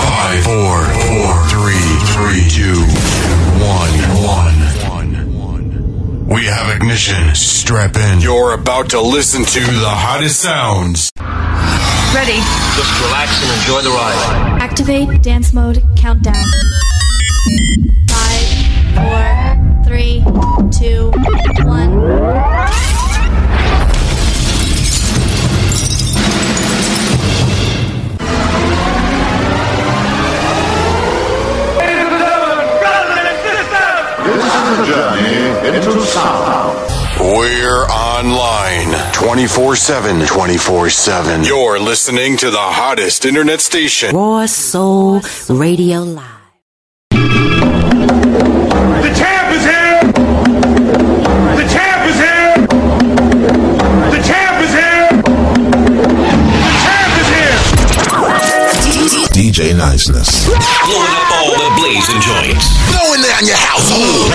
Five, four, four, three, three, two, one, one. We have ignition. Strap in. You're about to listen to the hottest sounds. Ready. Just relax and enjoy the ride. Activate dance mode countdown. Five, four, three, two, one. Journey into sound. We're online 24 7. 24 7. You're listening to the hottest internet station. Raw Soul Radio Live. DJ Niceness. Blowing up all the blazing joints. Blowing down your household.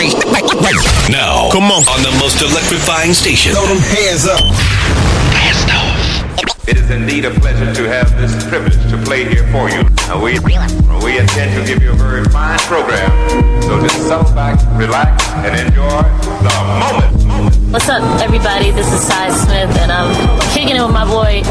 Now, Come on. On the most electrifying station. Throw them hands up. It is indeed a pleasure to have this privilege to play here for you. We, we intend to give you a very fine program. So just settle back, relax, and enjoy the moment. What's up, everybody? This is Cy Smith, and I'm kicking it with my boy.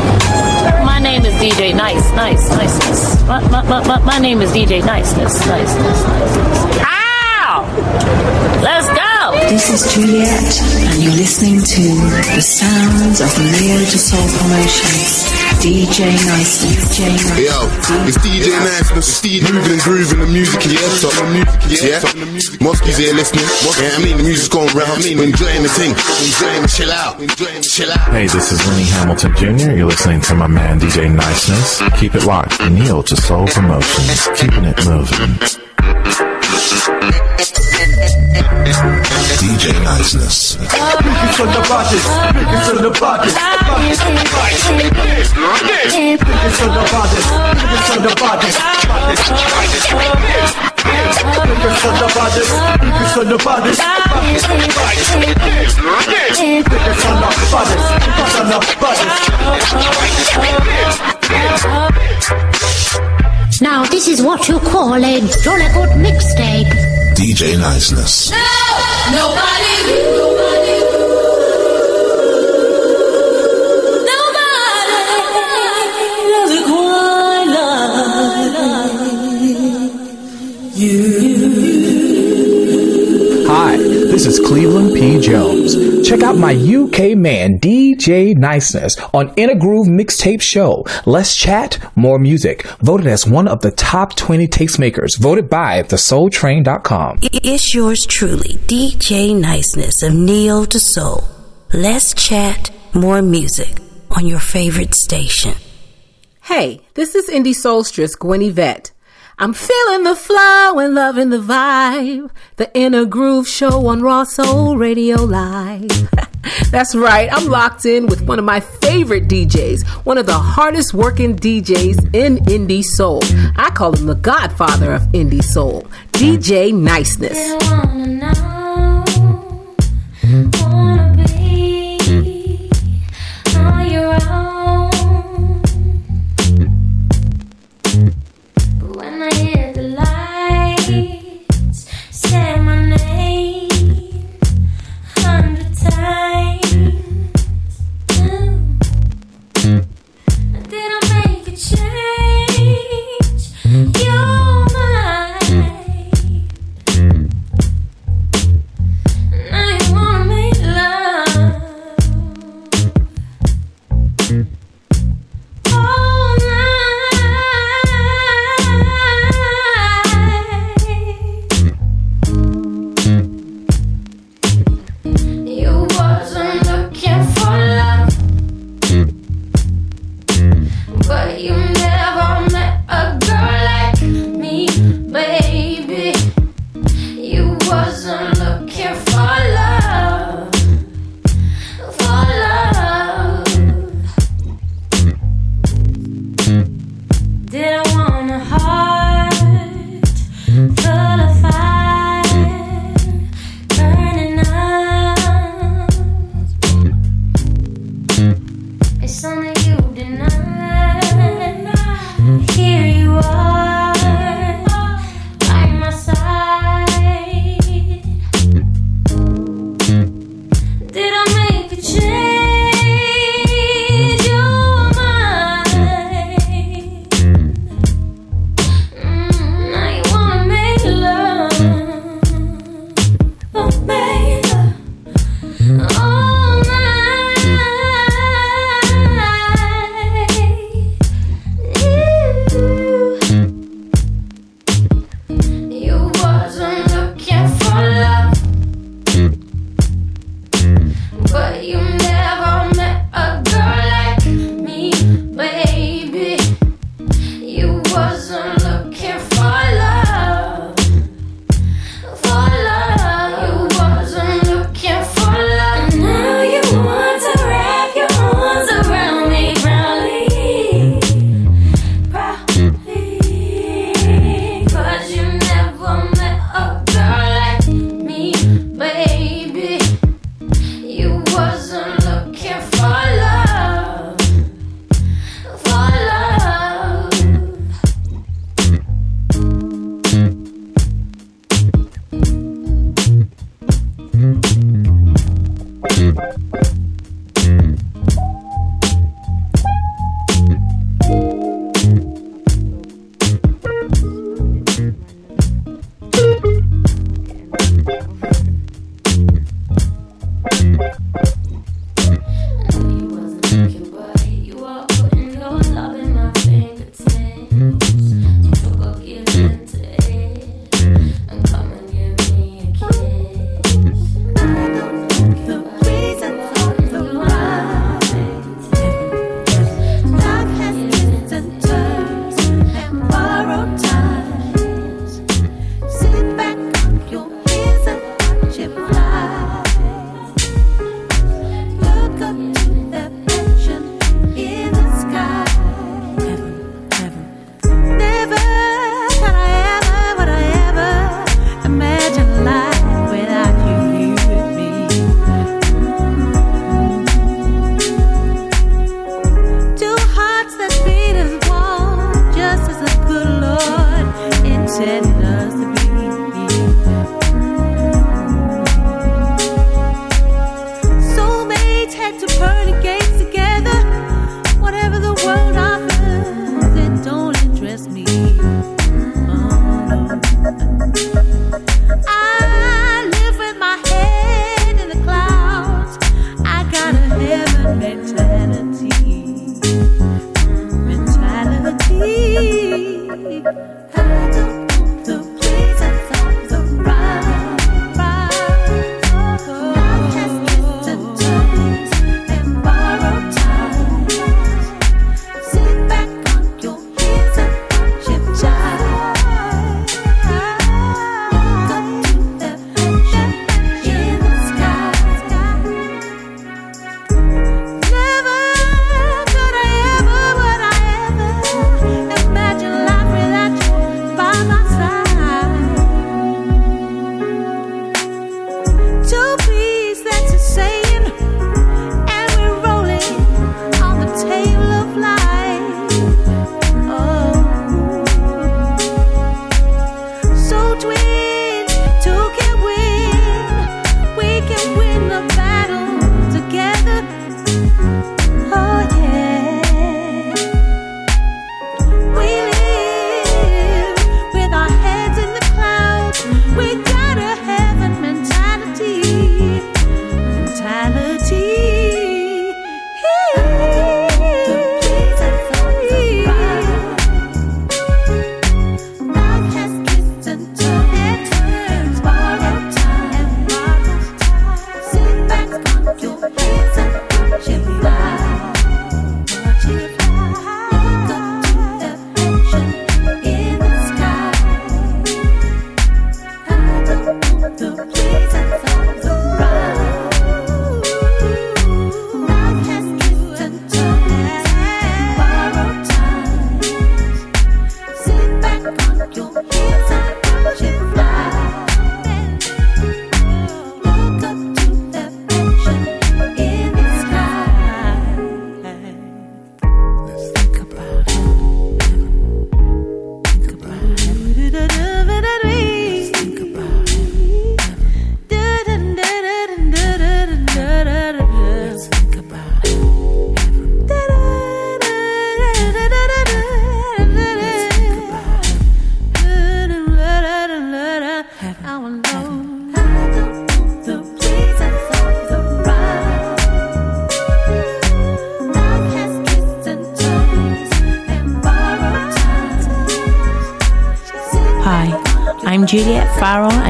My name is DJ Nice, Nice, Niceness. My, my, my, my name is DJ Niceness, Niceness, Niceness. Ow! Let's go! This is Juliet, and you're listening to the sounds of Neo to Soul Promotions. DJ Nice, DJ Nice. Yo, it's DJ Nice, it's DJ moving and grooving the music, yeah, so the music, yeah, Mosky's here listening, yeah, I mean the music's going round, I mean enjoying the thing, enjoying, the chill out, enjoying, the chill out. Hey, this is Lenny Hamilton Jr. You're listening to my man DJ Niceness. Keep it locked. Neo to Soul Promotions. Keeping it moving. DJ Niceness. Now, this is what you call a jolly good mixtape. DJ Niceness. Hi, this is Cleveland P. Jones. Check out my UK man, DJ Niceness, on Inner Groove Mixtape Show. Less chat, more music. Voted as one of the top 20 tastemakers. Voted by thesoultrain.com. It's yours truly, DJ Niceness of Neo to Soul. Less chat, more music on your favorite station. Hey, this is Indie Soulstress, Gwen Yvette. I'm feeling the flow and loving the vibe. The Inner Groove Show on Raw Soul Radio Live. That's right, I'm locked in with one of my favorite DJs, one of the hardest working DJs in Indie Soul. I call him the godfather of Indie Soul, DJ Niceness.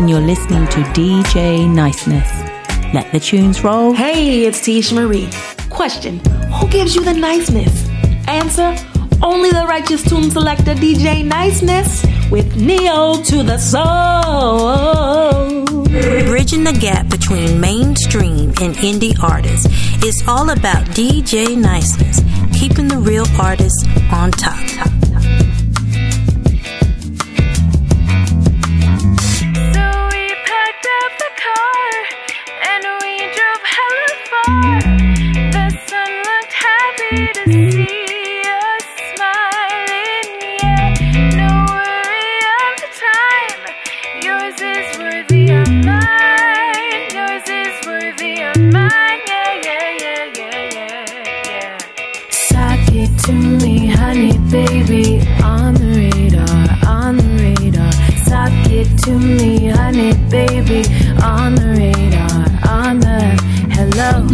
and you're listening to DJ Niceness. Let the tunes roll. Hey, it's Tish Marie. Question Who gives you the niceness? Answer Only the righteous tune selector, DJ Niceness, with Neo to the soul. Bridging the gap between mainstream and indie artists is all about DJ Niceness, keeping the real artists on top. to me, honey, baby, on the radar, on the hello,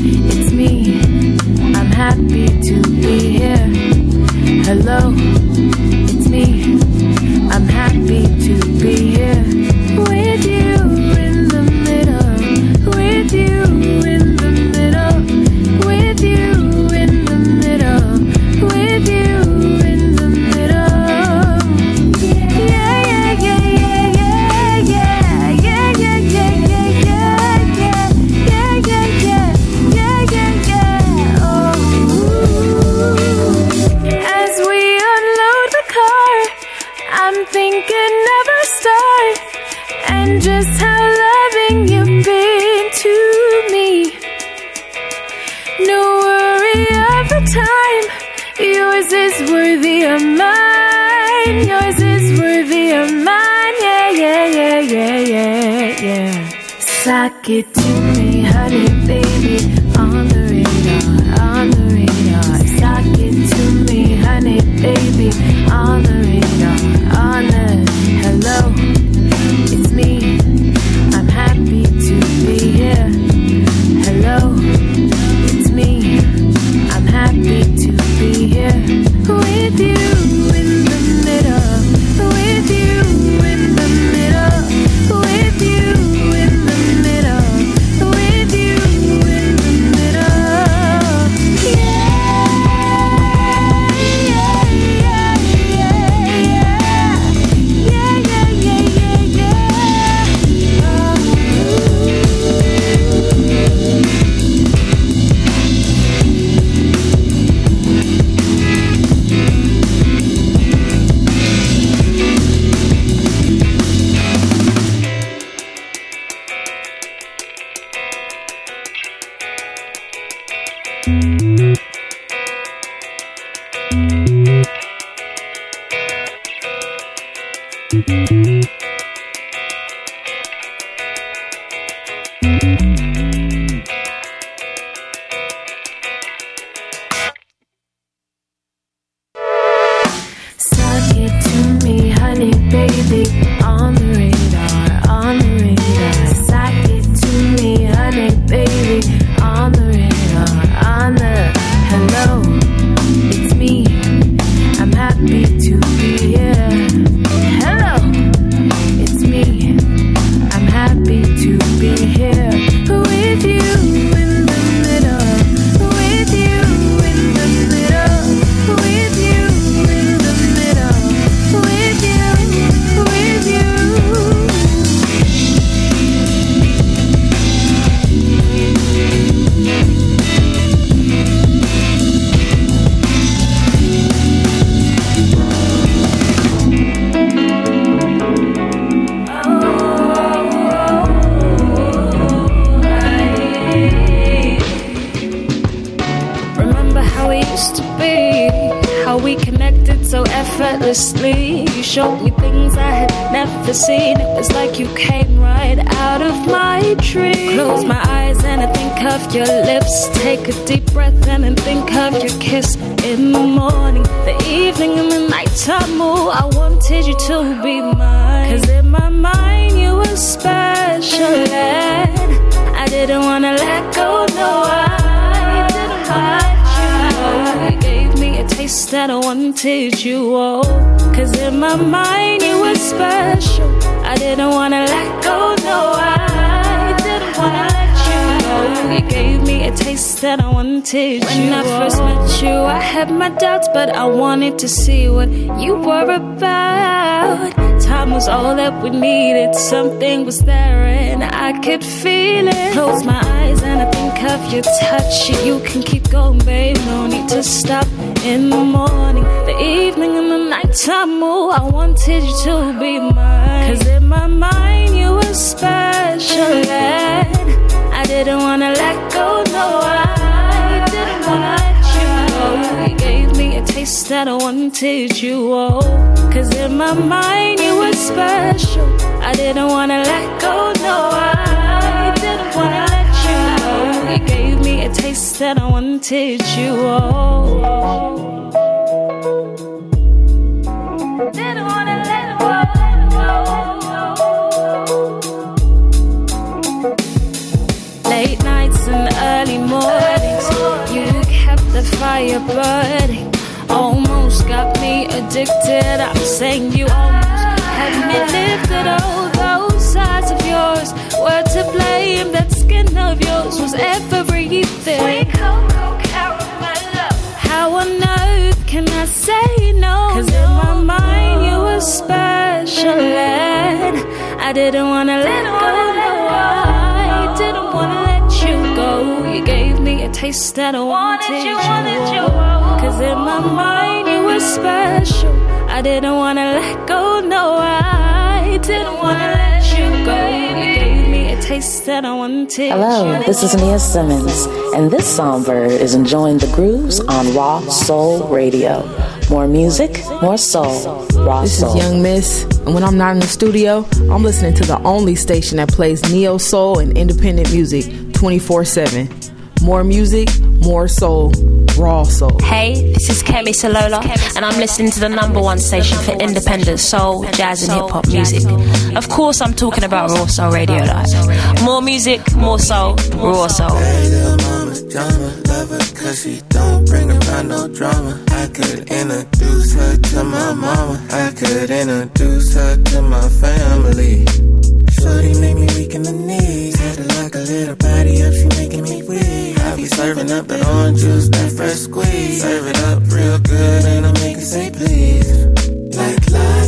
it's me. I'm happy to be here. Hello. Could feel it. Close my eyes and I think of your touch. You can keep going, babe, no need to stop. In the morning, the evening, and the nighttime, oh, I wanted you to be mine. Cause in my mind, you were special, and I didn't wanna let go, no, I didn't wanna let you go. You gave me a taste that I wanted you all. Cause in my mind, you were special. I didn't wanna let go, no, I didn't wanna let you go. You gave me a taste that I wanted you all. Didn't wanna let go. Late nights and early mornings, you kept the fire burning. Almost got me addicted. I'm saying you almost had me lifted. All skin of yours was everything. Sweet cocoa caramel. How on earth can I say no? Cause in my mind you were special. And I didn't wanna let go. No, I didn't wanna let you go. You gave me a taste that I wanted, you. Cause in my mind you were special. I didn't wanna let go. No, I didn't wanna let you go. You Hello, this is Nia Simmons, and this songbird is enjoying the grooves on Raw Soul Radio. More music, more soul, Raw This Soul. is Young Miss, and when I'm not in the studio, I'm listening to the only station that plays neo soul and independent music 24 7. More music, more soul, raw soul. Hey, this is Kemi Salola, and I'm listening to the number one station for independent soul, jazz, and hip hop music. Of course, I'm talking about Raw Soul Radio Live. More music, more soul, Raw Soul. drama lover cause she don't bring around no drama I could introduce her to my mama I could introduce her to my family Shorty make me weak in the knees. Had to lock a little body up, she making me weak. I be serving up that orange juice, that fresh squeeze. Serve it up real good and I make it say please. Like la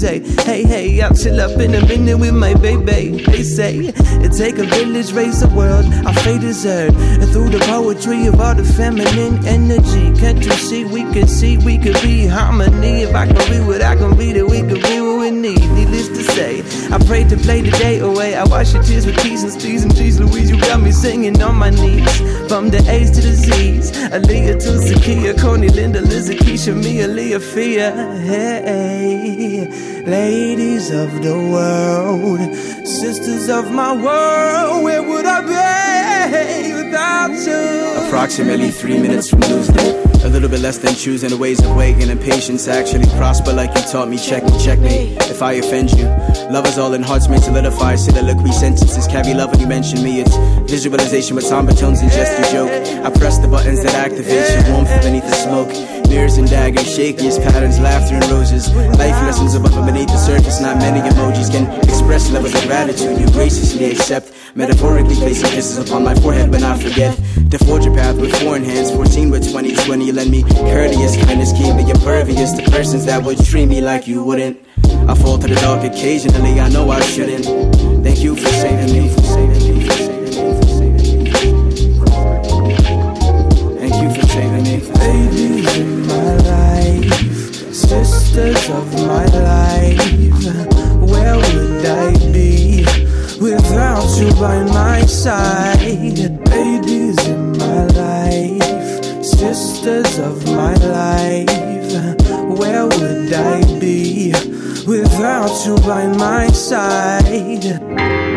Hey, hey, I'll chill up in a minute with my baby. They say it take a village, raise the world. Our fate is earned. And through the poetry of all the feminine energy, can't you see we can see we could be harmony? If I can be what I can be, then we could be what we need. Needless to say, I prayed to play the day away. I wash your tears with T's and C's and G's. Louise, you got me singing on my knees. From the A's to the Z's, Aaliyah to Zakia, Coney, Linda, Lizzie, Keisha, Mia, Leah, Fia. Hey, ladies of the world, sisters of my world, where would I be without you? Approximately three minutes from losing. A little bit less than choosing the ways of waiting and patience. Actually prosper like you taught me. Check me, check me. If I offend you, love is all in hearts made solidify. Soliloquy sentences carry love when you mention me. It's visualization with somber tones and just a joke. I press the buttons that activate your warmth beneath the smoke. Mirrors and daggers, shakiest patterns, laughter and roses. Life lessons above and beneath the surface. Not many emojis can express levels of gratitude. You graciously accept, metaphorically placing kisses upon my forehead when I forget to forge a path with foreign hands. 14 with 2020, lend me courteous kindness, keep me impervious to persons that would treat me like you wouldn't. I fall to the dark occasionally, I know I shouldn't. Thank you. For saving me. For saving me. By my side? Ladies in my life, sisters of my life, where would I be without you by my side?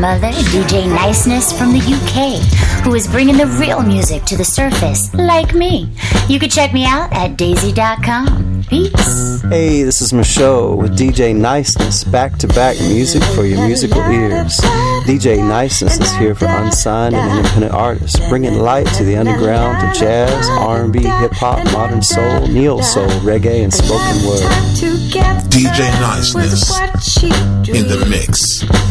mother, DJ Niceness from the UK, who is bringing the real music to the surface, like me. You can check me out at daisy.com. Peace. Hey, this is Michelle with DJ Niceness, back to back music for your musical ears. DJ Niceness is here for unsigned and independent artists, bringing light to the underground, to jazz, R&B, hip hop, modern soul, neo soul, reggae, and spoken word. DJ Niceness in the mix.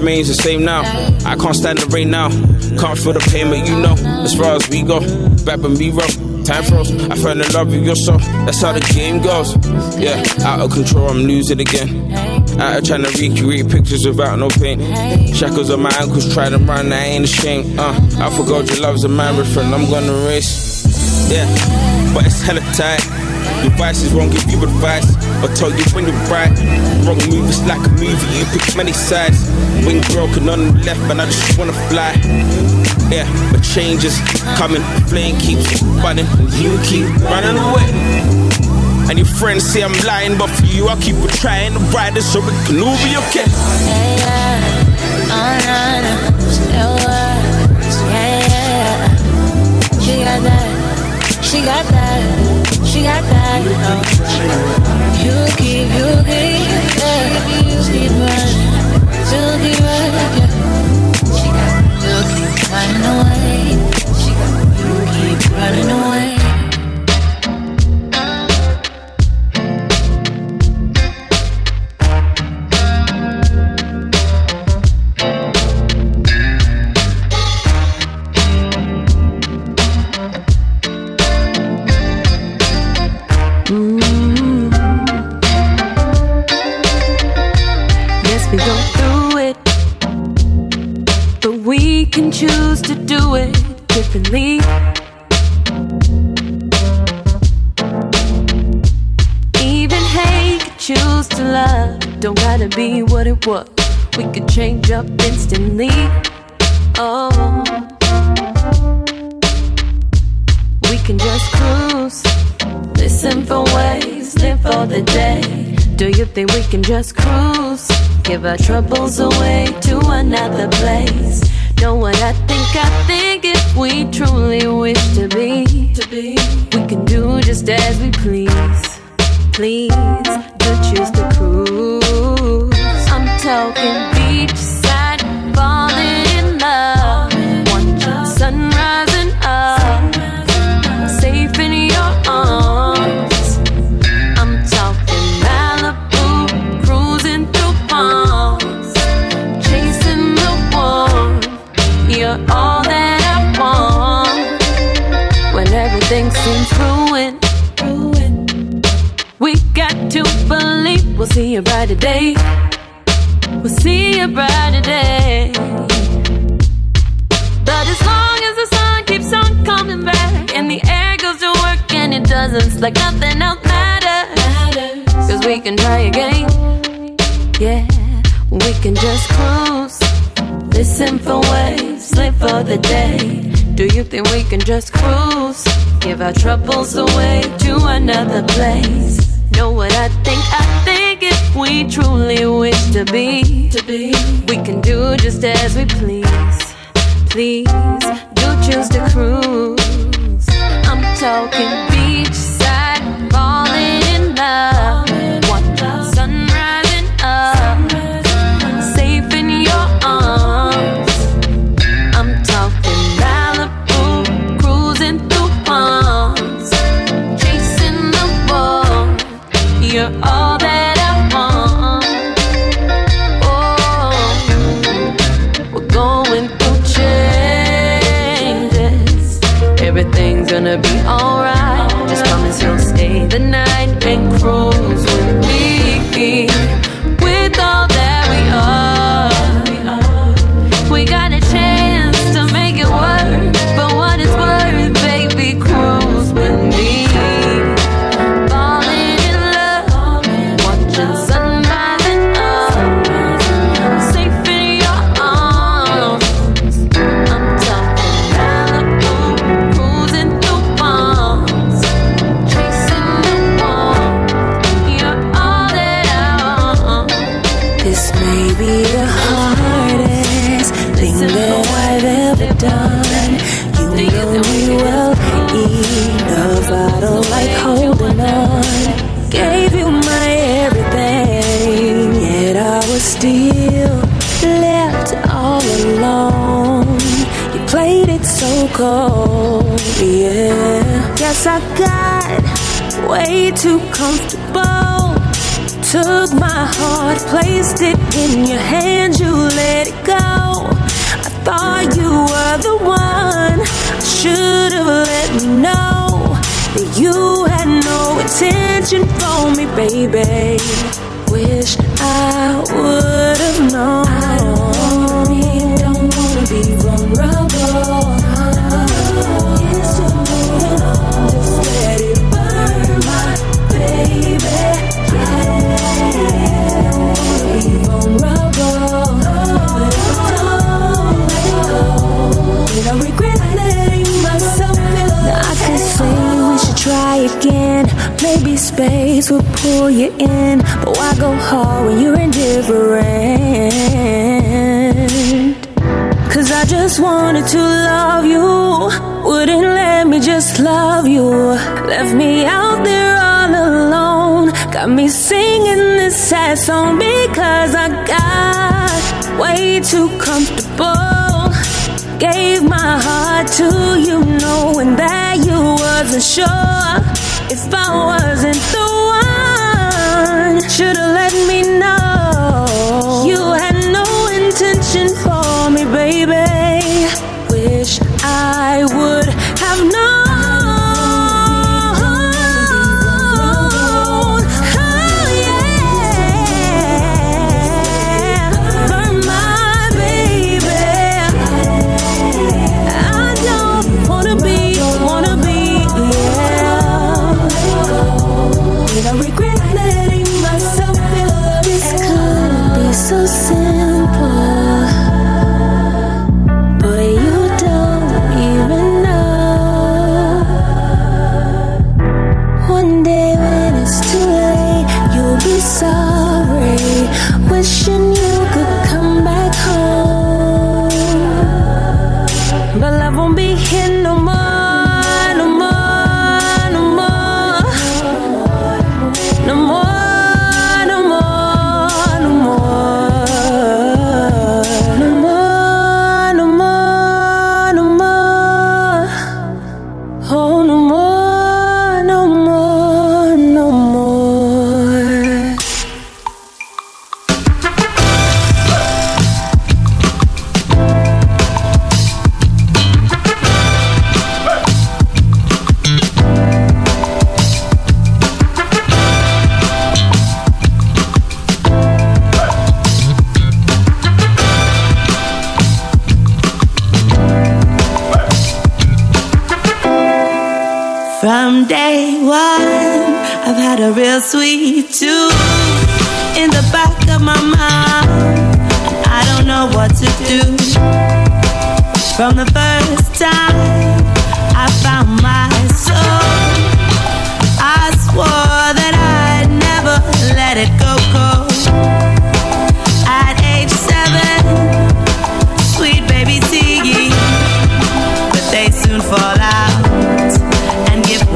Remains the same now. I can't stand the rain now. Can't feel the pain, but you know, as far as we go, back when we roll. Time froze. I fell in love with your soul. That's how the game goes. Yeah, out of control, I'm losing again. Out of trying to recreate pictures without no pain. Shackles on my ankles, try to run, I ain't ashamed. Uh, I forgot your love's a marathon, I'm gonna race. Yeah, but it's hella tight. Your vices won't give you advice or told you when you're right. Wrong move is like a movie, you pick many sides. Wing broken on the left, and I just wanna fly. Yeah, but change is coming. Flame keeps running, and you keep running away. And your friends say I'm lying, but for you, I keep on trying to ride it so it can all be okay. Yeah, no. Yeah, yeah. She got that. She got that. She got that. Oh. You keep, you keep, yeah. You keep running. You keep running. Yeah. She got, you keep running away. She got, you keep running away. What. We could change up instantly. Oh, we can just cruise. Listen for ways, live for the day. Do you think we can just cruise? Give our troubles away to another place. Know what I think? I think if we truly wish to be, to be, we can do just as we please. Please, we'll see a brighter day. We'll see a brighter day. But as long as the sun keeps on coming back and the air goes to work and it doesn't, like nothing else matters. Cause we can try again. Yeah, we can just cruise. Listen for waves, live for the day. Do you think we can just cruise? Give our troubles away to another place. Know what I think? I if we truly wish to be, to be, we can do just as we please. Please do choose to cruise. I'm talking beachside, in your hand, you let it go. I thought you were the one. I should have let me know that you had no intention for me, baby. Maybe space will pull you in, but why go hard when you're indifferent? Cause I just wanted to love you, wouldn't let me just love you. Left me out there all alone, got me singing this sad song because I got way too comfortable. Gave my heart to you, knowing that you wasn't sure if I wasn't the one. Should've let me know you had no intention for me, baby.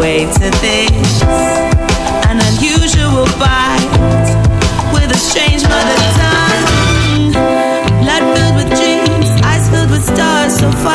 way to this. An unusual bite with a strange mother tongue. Blood filled with dreams, eyes filled with stars so far.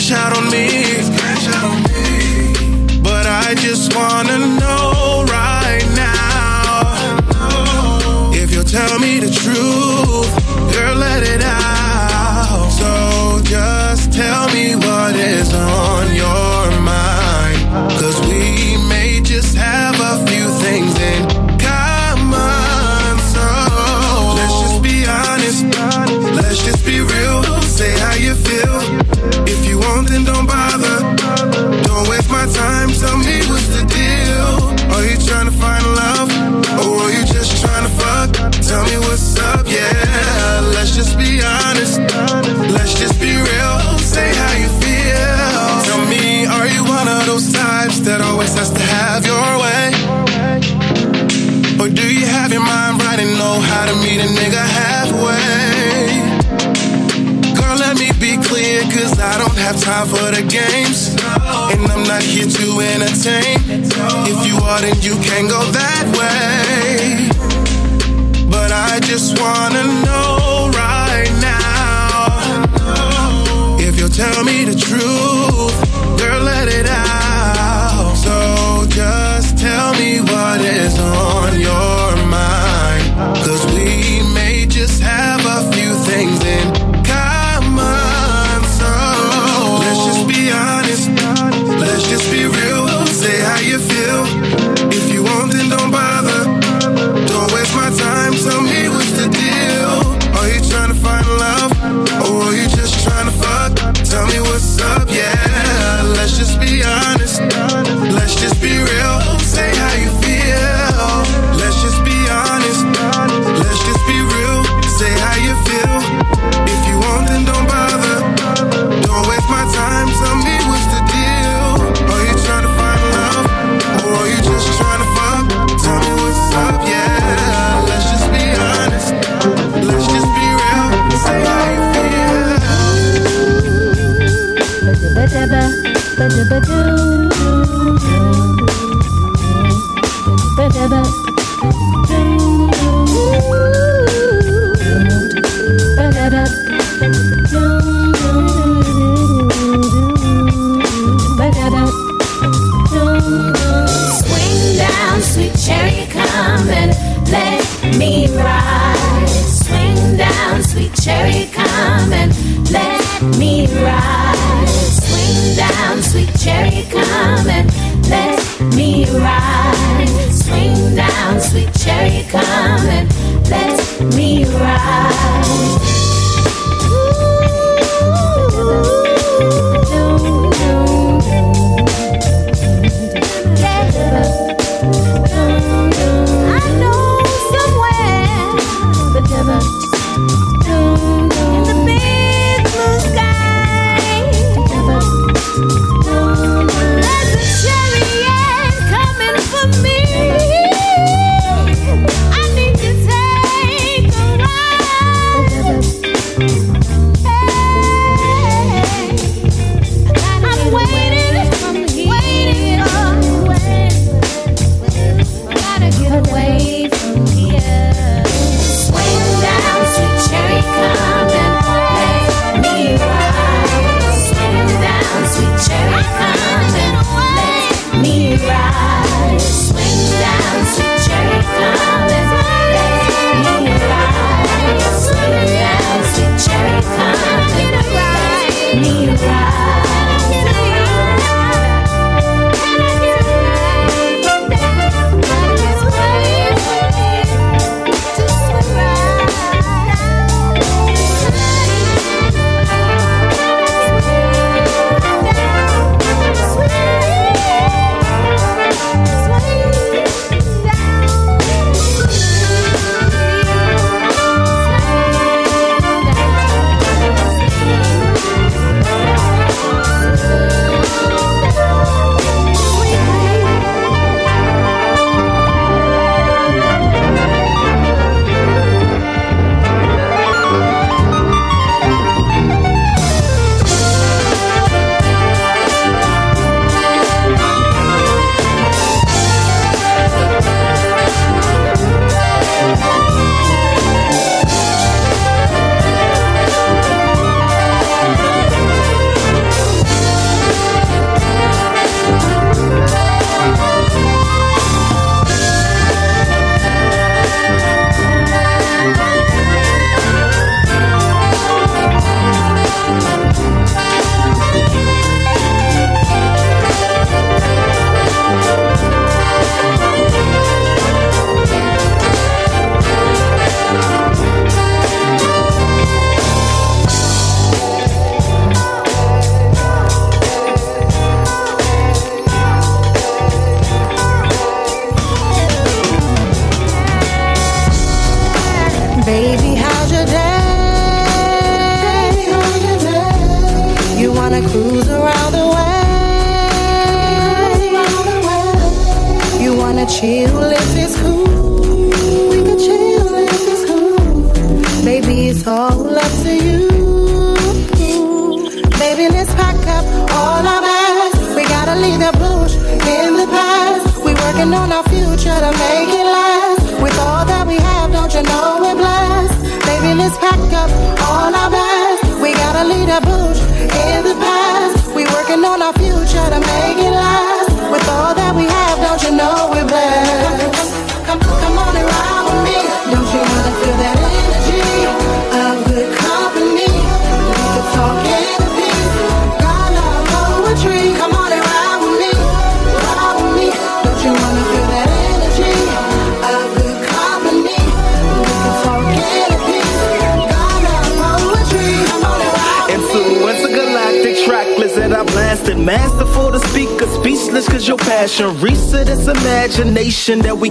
cash out on me. But I just wanna know right now if you'll tell me the truth. meet a nigga halfway. Girl, let me be clear, cause I don't have time for the games. And I'm not here to entertain. If you are, then you can go that way. But I just wanna know right now if you'll tell me the truth, girl. That we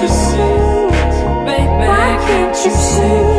to? Baby, can't you see?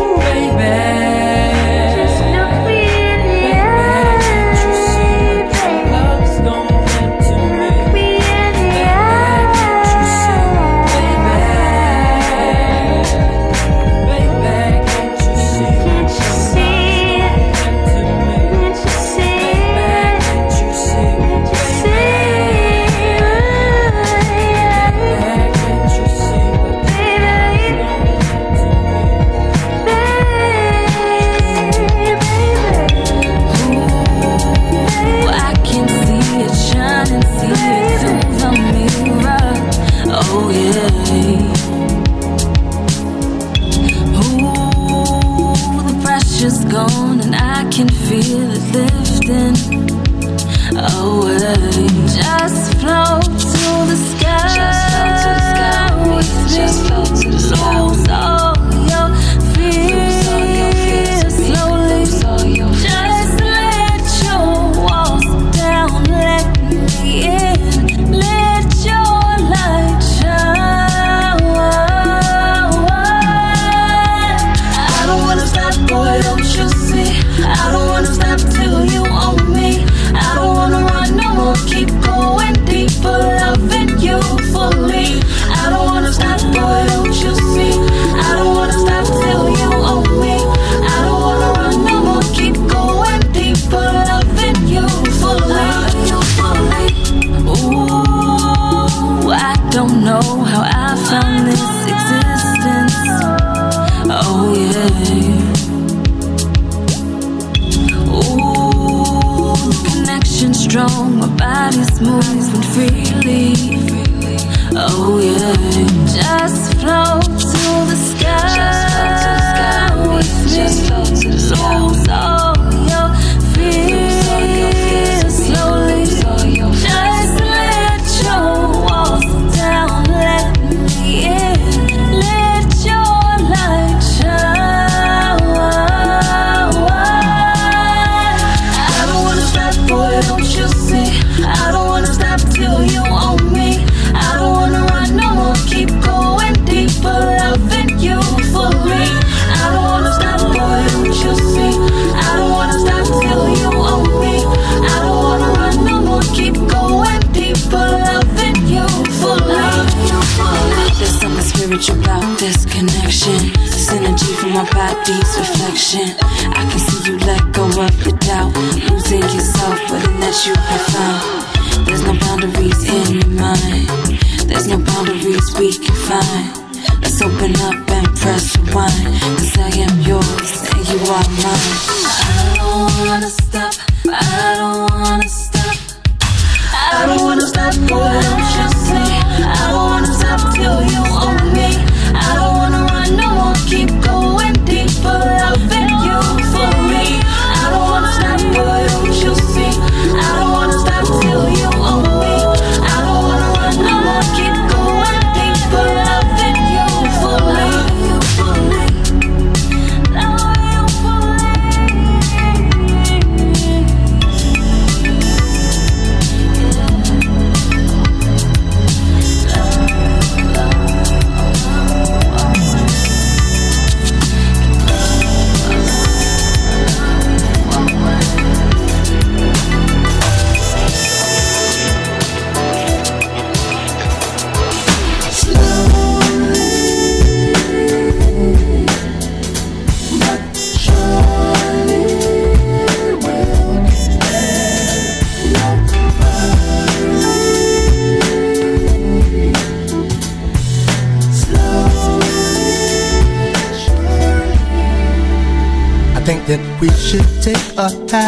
Take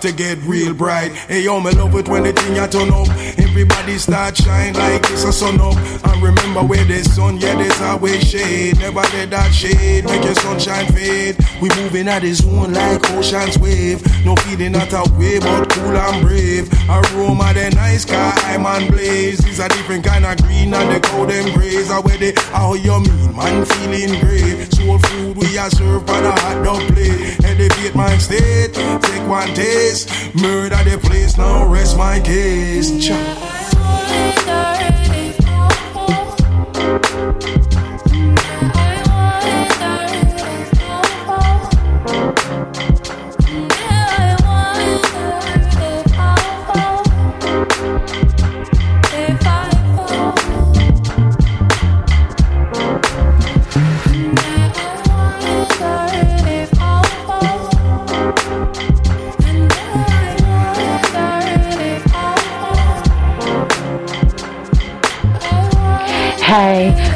to get real bright. Hey yo, me love it when the thing I turn up. Everybody start shine like it's a sun up. And remember where there's sun, yeah, there's always shade. Never let that shade make your sunshine fade. We moving at the zone like ocean's wave. No feeling not a way, but cool and brave. Aroma, the nice car, I'm on blaze. Is a different kind of green and the cold them grays. Are where they, how you mean, man, feeling great. Soul food we are served on a hot dog plate. Elevate my state, one taste. Murder the place, now rest my case.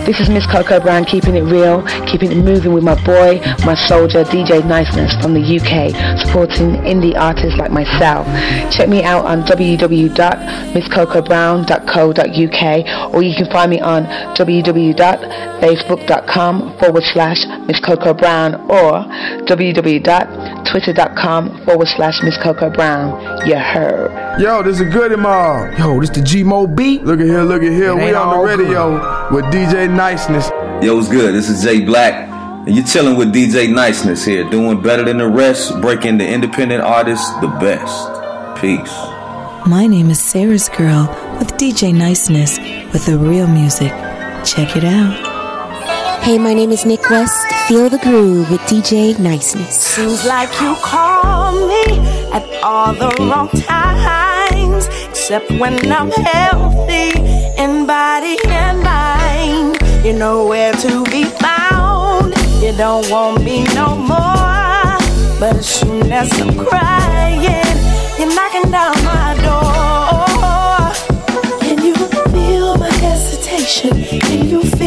This is Miss Coco Brown keeping it real, keeping it moving with my boy, my soldier, DJ Niceness from the UK, supporting indie artists like myself. Check me out on www.misscocobrown.co.uk or you can find me on www.facebook.com forward slash Miss Coco Brown or www.twitter.com forward slash Miss Coco Brown. You heard. Yo, this is Goodie Mob. Yo, this the G-Mo beat. Look at here, look at here. It We on the all radio with DJ Niceness. Yo, what's good? This is Jay Black, and you're chilling with DJ Niceness here, doing better than the rest, breaking the independent artists the best. Peace. My name is Sarah's Girl with DJ Niceness with the real music. Check it out. Hey, my name is Nick West. Feel the groove with DJ Niceness. Seems like you call me at all the wrong times, except when I'm healthy You're nowhere to be found. You don't want me no more. But as soon as I'm crying, you're knocking down my door. Can you feel my hesitation? Can you feel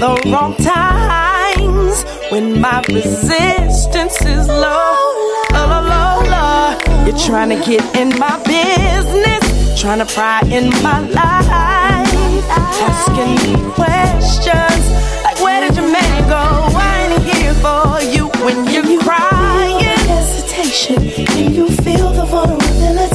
the wrong times when my resistance is low. You're trying to get in my business, trying to pry in my life, asking me questions like, where did your man go? I ain't here for you when you're crying. Hesitation, can you feel the vulnerability?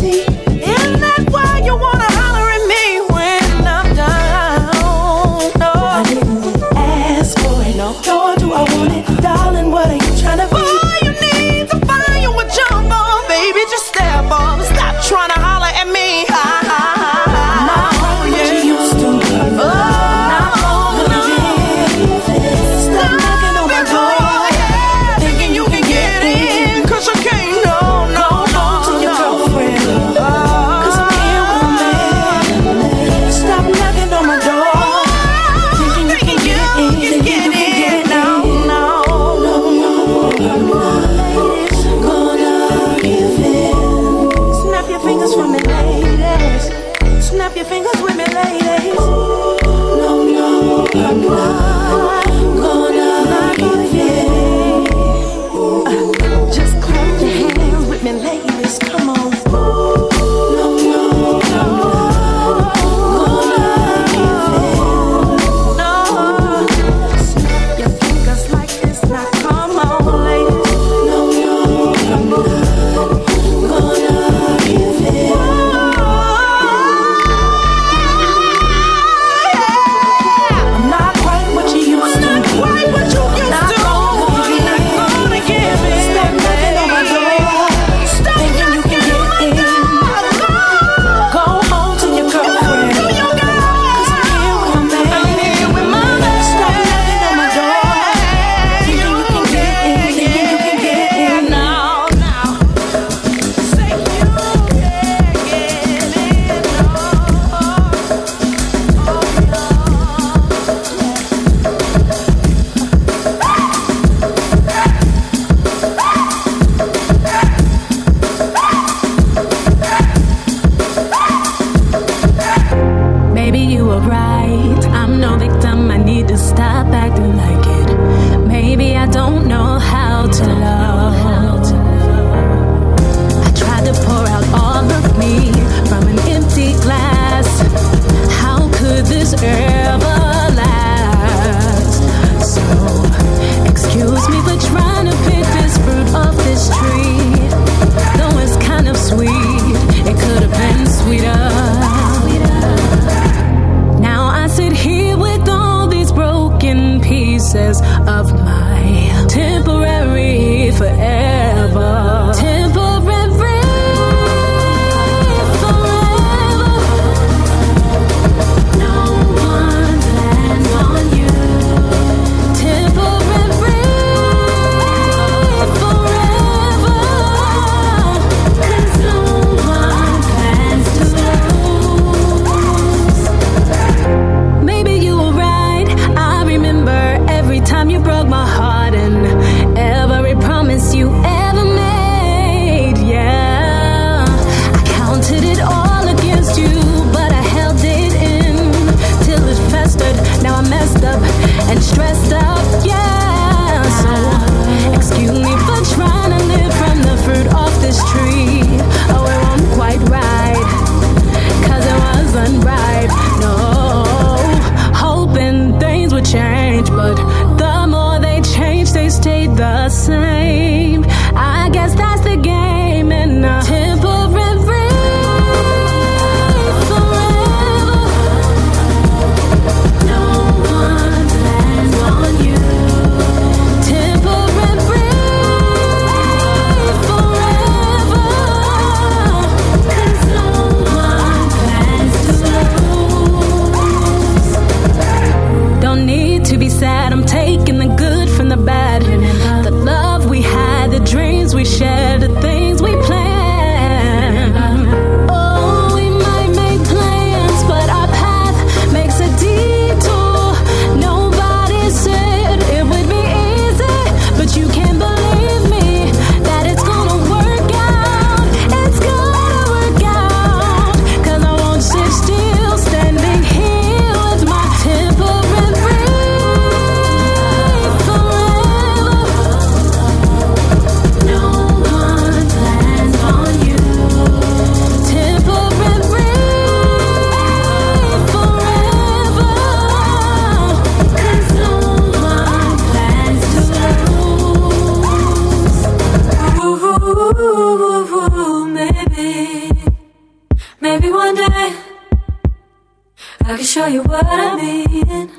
show you what I mean.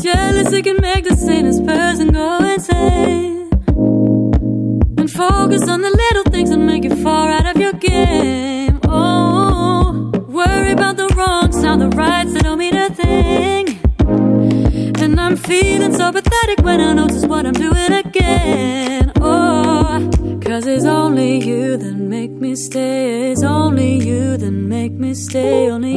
Jealousy can make the sanest person go insane. And focus on the little things that make you fall out of your game. Oh, worry about the wrongs, not the rights that don't mean a thing. And I'm feeling so pathetic when I notice what I'm doing again. Oh, cause it's only you that make me stay. It's only you that make me stay. Only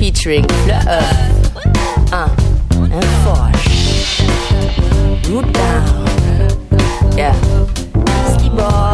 featuring Fleur uh, 1 uh, and 4. Root down. Yeah. Sleep boy.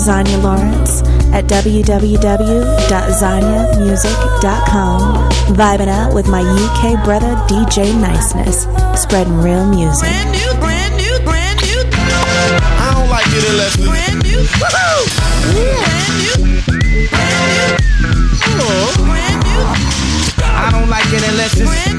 Zanya Lawrence at www.zanyamusic.com. Vibing out with my UK brother DJ Niceness, spreading real music. Brand new, brand new, brand new. I don't like it unless brand new. Woohoo! Yeah. Brand new, brand new. Oh. Brand new. I don't like it unless it's brand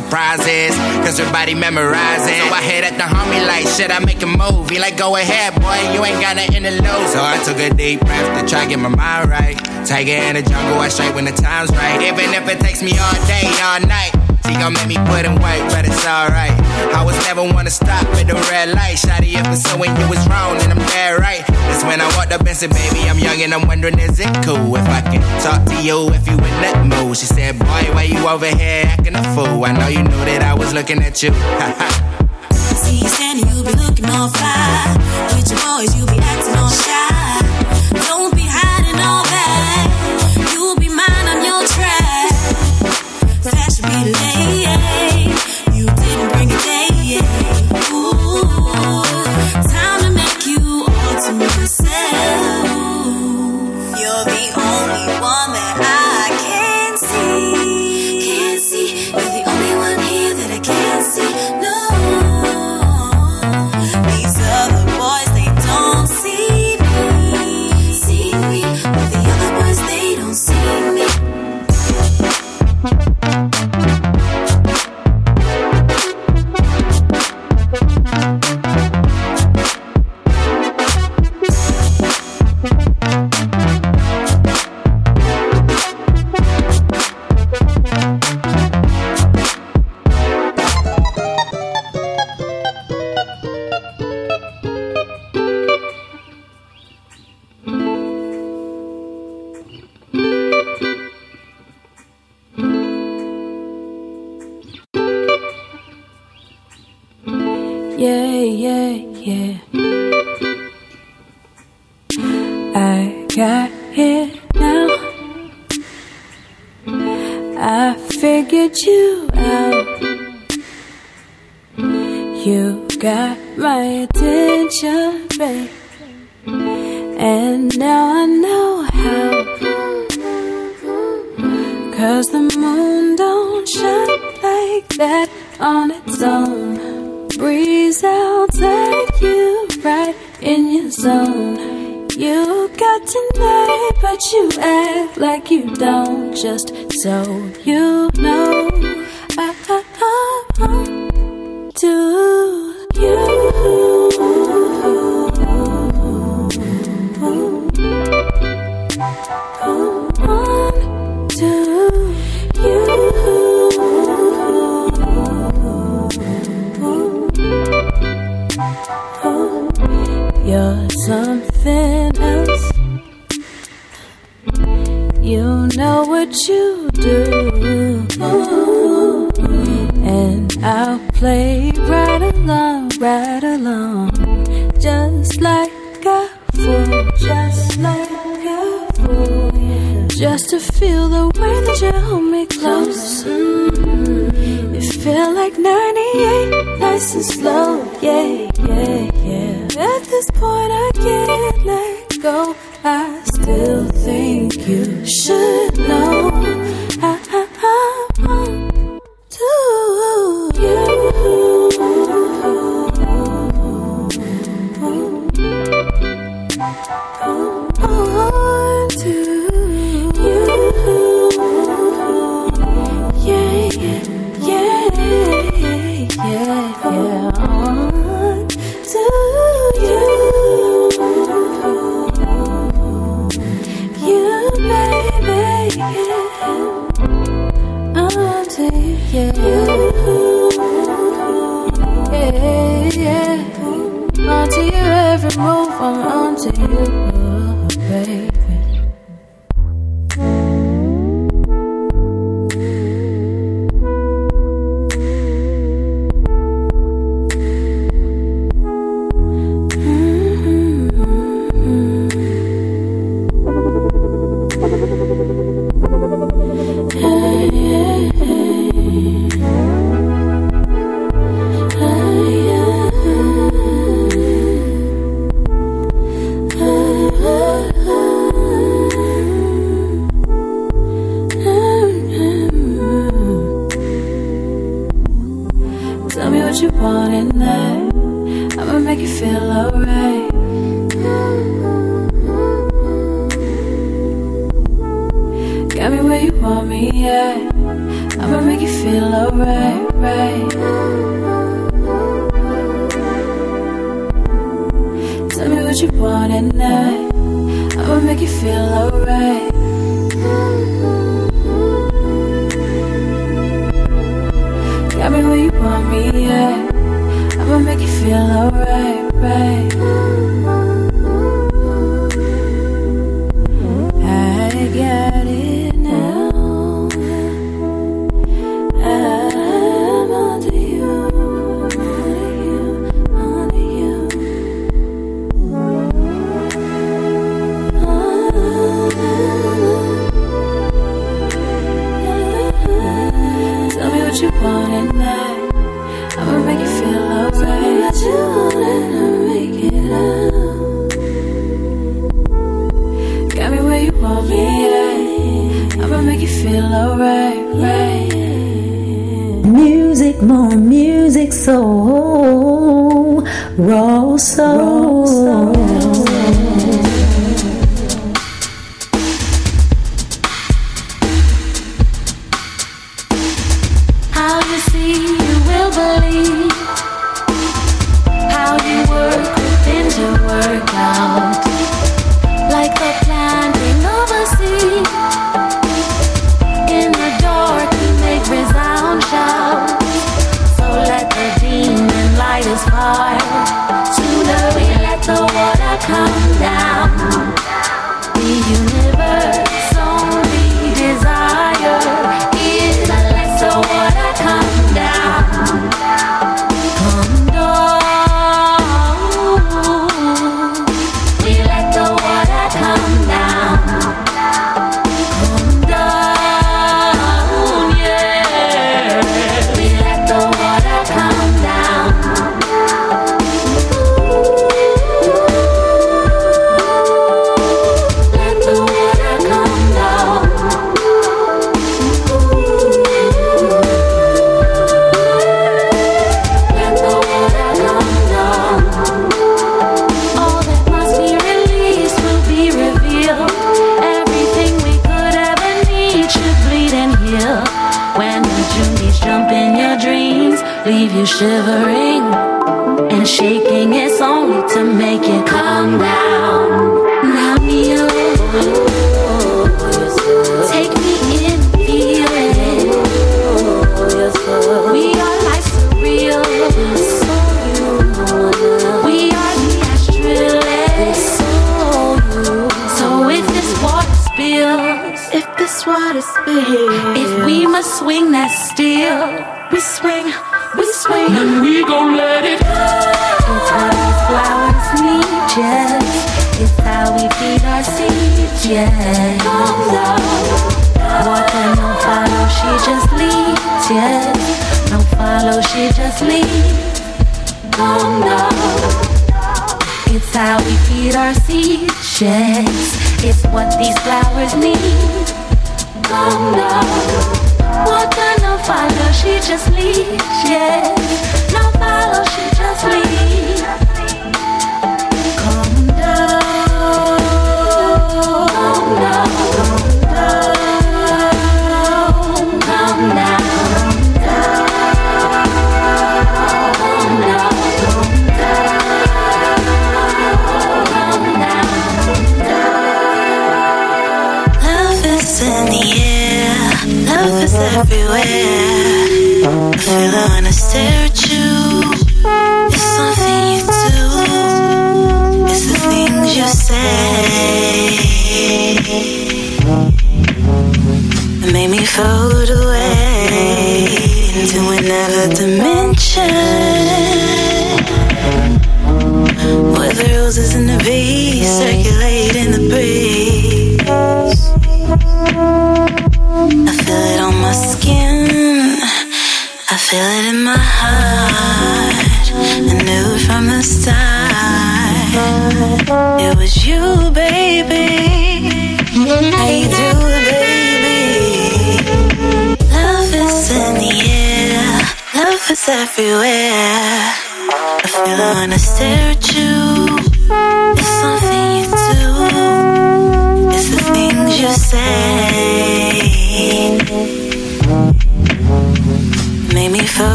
surprises, cause her body memorizes. So I hit at the homie like, "Shit, I make a movie? Like, go ahead, boy, you ain't got nothing to lose. So I took a deep breath to try get my mind right. Tiger in the jungle, I strike when the time's right. Even if it takes me all day, all night. She gon' make me put in work, but it's alright. I was never wanna stop at the red light. Shotty, if it's so when you was wrong, then I'm dead right. It's when I walk the Benz and baby, I'm young and I'm wondering is it cool if I can talk to you if you in that mood. She said, boy, why you over here acting a fool? I know you knew that I was looking at you. See you standing, you be looking all fly. With your boys, you be acting all shy.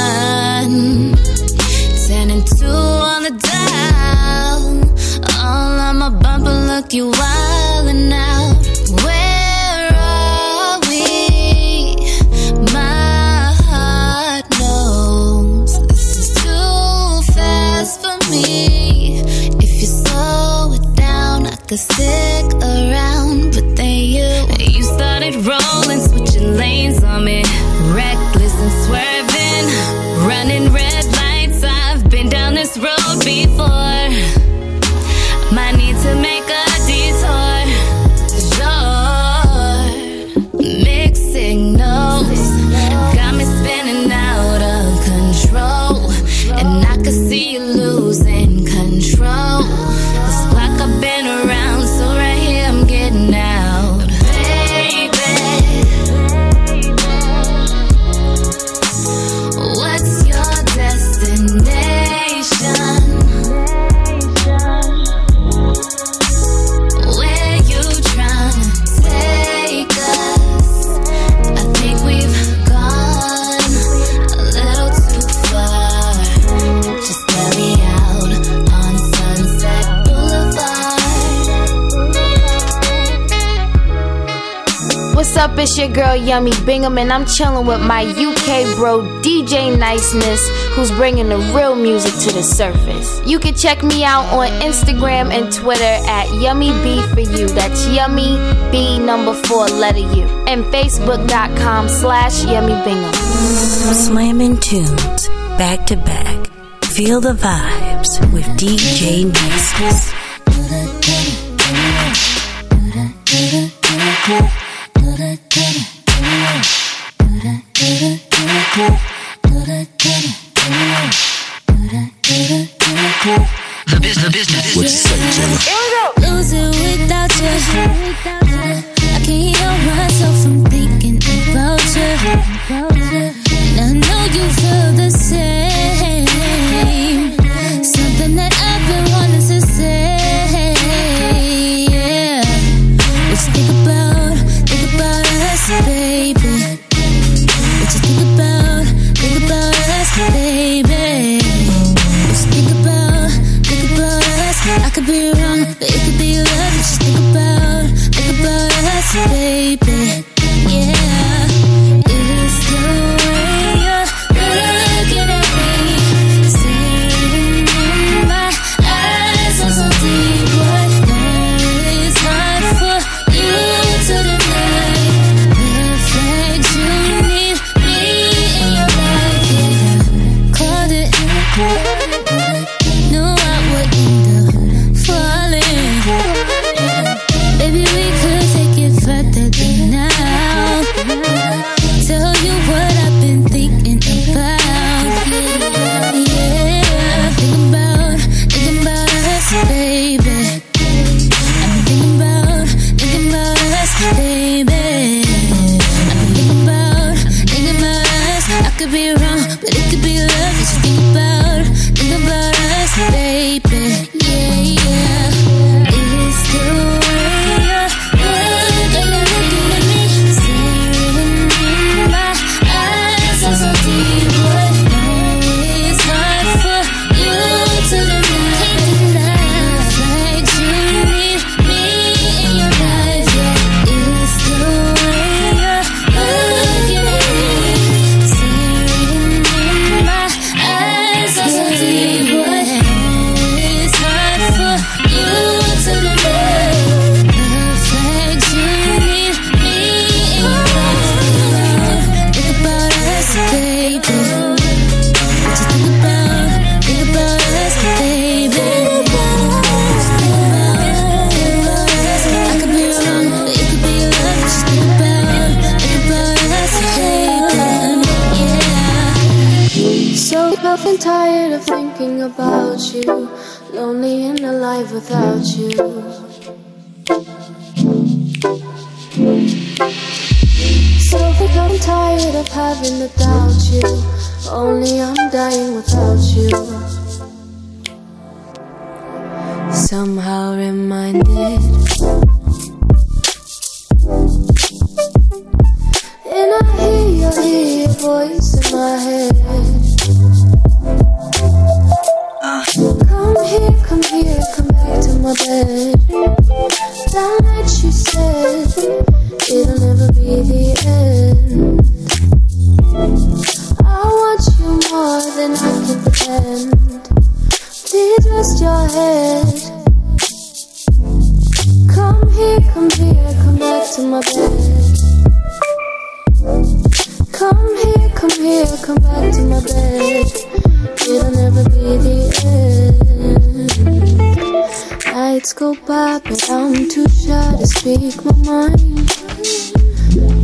one. Ten and two on the dial. All on my bumper, look you up. Yummy Bingham, and I'm chilling with my UK bro, DJ Niceness, who's bringing the real music to the surface. You can check me out on Instagram and Twitter at Yummy B for You. That's Yummy B number four letter U. And Facebook.com slash Yummy Bingham. Slamming tunes back to back. Feel the vibes with DJ Niceness.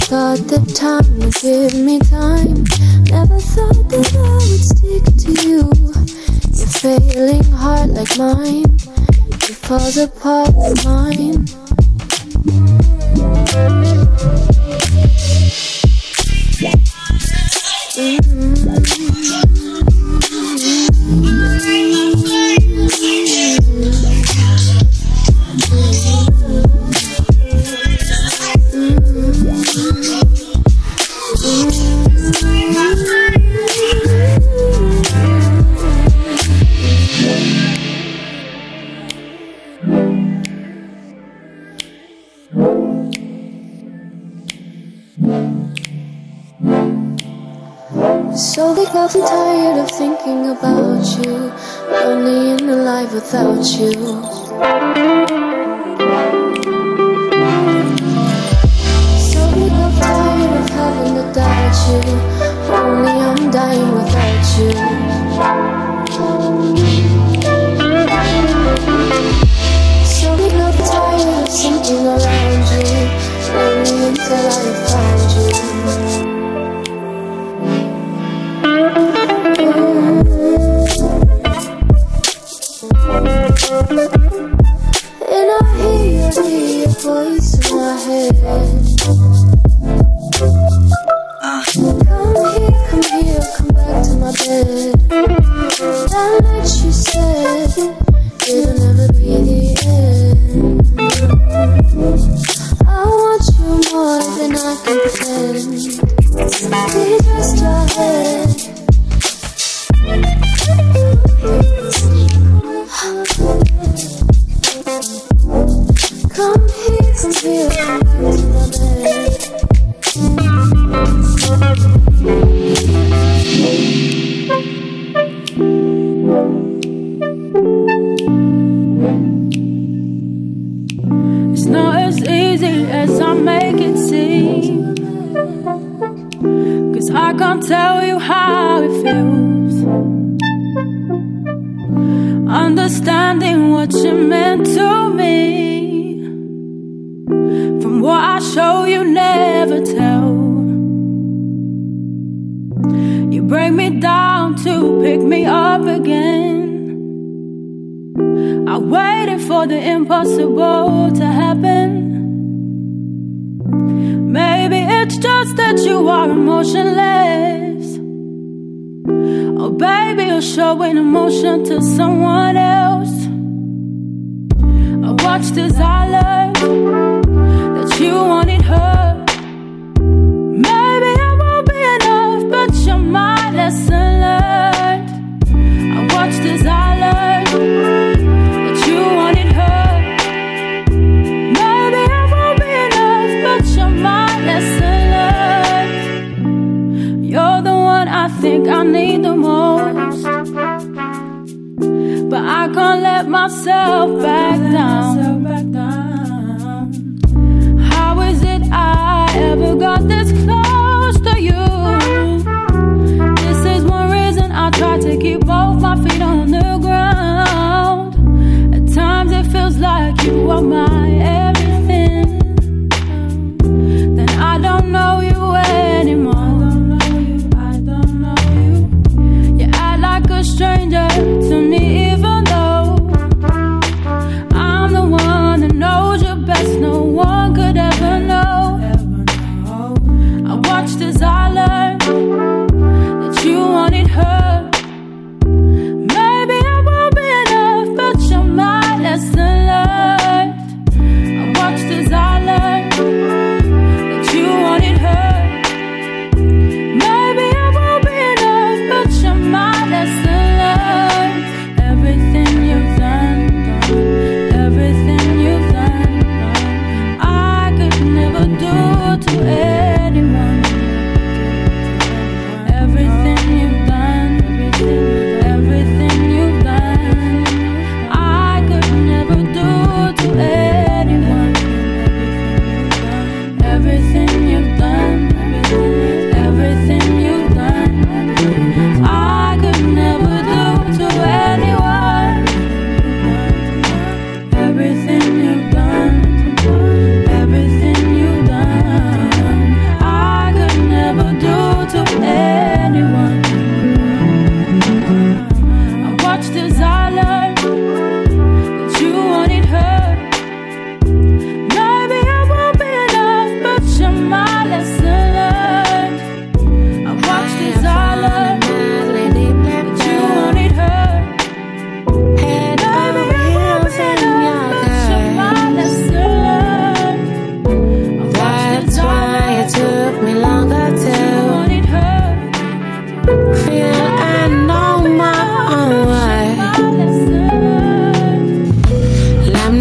thought that time would give me time. Never thought that I would stick to you. Your failing heart like mine, it falls apart like mine. you.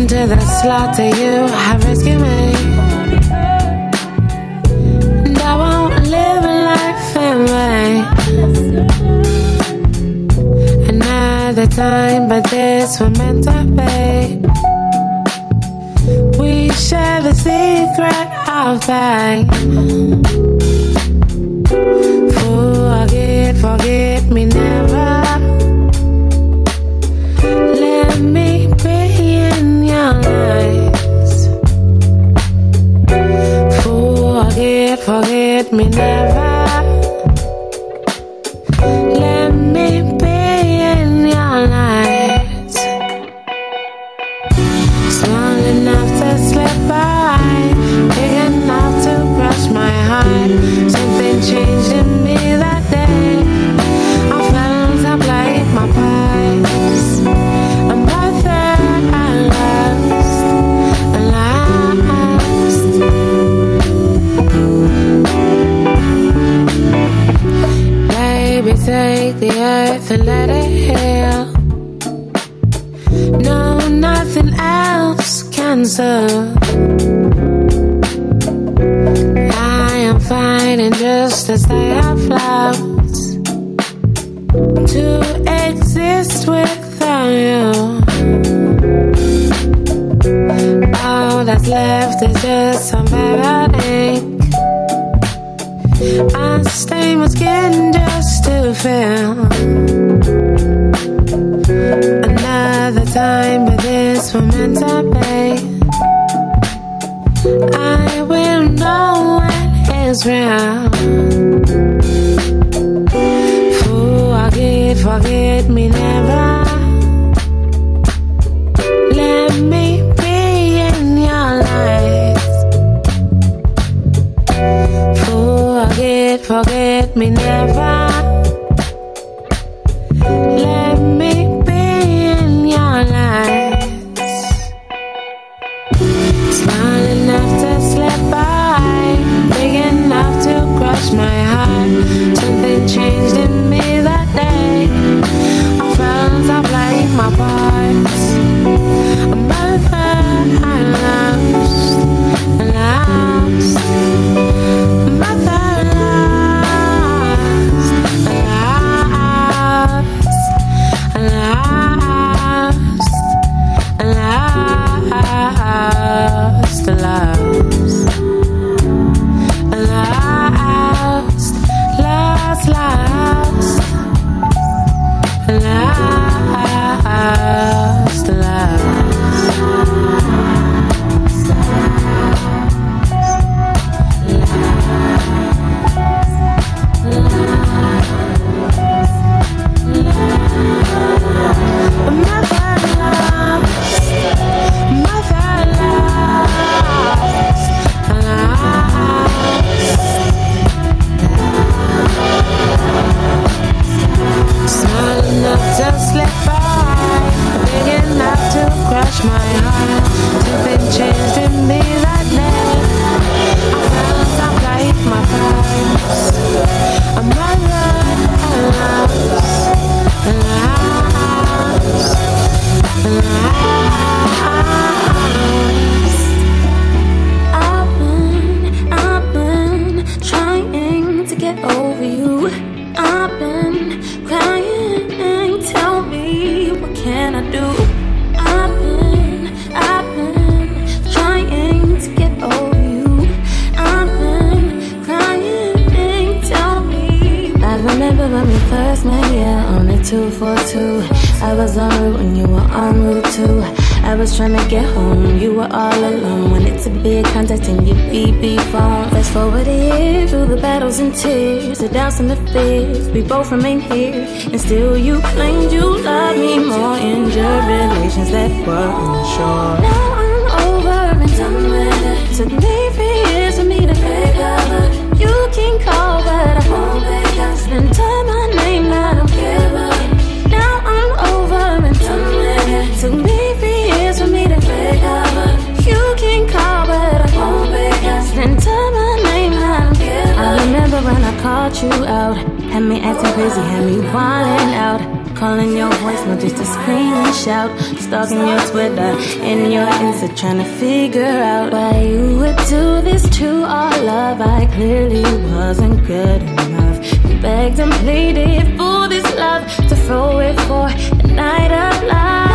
into the slot that You have rescued me. And I won't live a life in vain. Another time, but this was meant to be. We share the secret of things. Forget, forget. me never. nothing it heal. No, nothing else can serve. I am fighting just as I have loved to exist without you. All that's left is just some bad ache. I stain my skin just to feel. Another time, but this one meant to be. I will know what is real. Forget, forget me never. Let me be in your light. Forget, forget me never. We both remain here, and still you claimed you love me more in your relations that were. Shout. Stalking your Twitter and your Insta, trying to figure out why you would do this to our love. I clearly wasn't good enough. You begged and pleaded for this love to throw it for the night of love.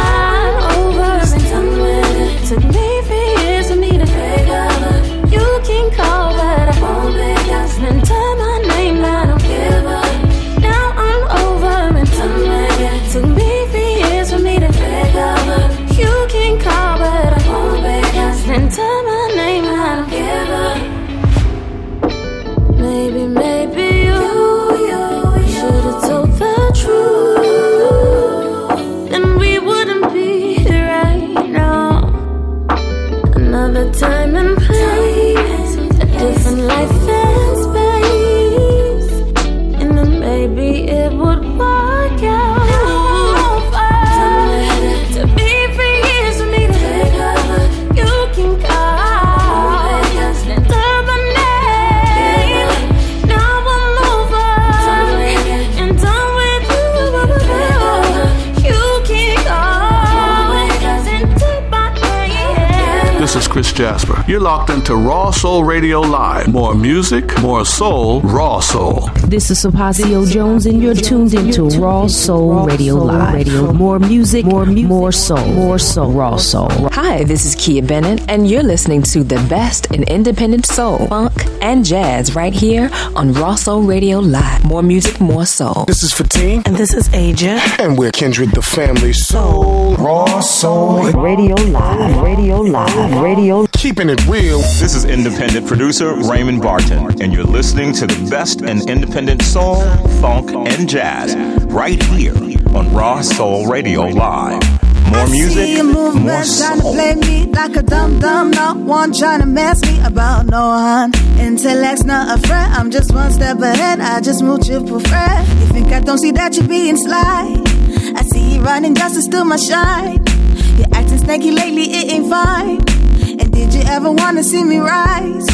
You're locked into Raw Soul Radio Live. More music, more soul, raw soul. This is Sapasio Jones, and you're tuned into Raw Soul Radio Live. More music, more music, more soul, more soul, raw soul. Hi, this is Kia Bennett, and you're listening to the best in independent soul, funk, and jazz right here on Raw Soul Radio Live. More music, more soul. This is Fatin. And this is Aja. And we're Kindred the Family Soul. Raw Soul. Radio Live, Radio Live, Radio. Keeping it real. This is independent producer Raymond Barton, and you're listening to the best in independent soul, funk, and jazz right here on Raw Soul Radio Live. More music, more movement trying to soul. play me like a dumb dumb, not one trying to mess me about no one. Intellect's not a friend, I'm just one step ahead. I just moved you for friend. You think I don't see that you're being sly? I see you running just to steal my shine. You're acting snaky lately, it ain't fine. And did you ever wanna see me rise?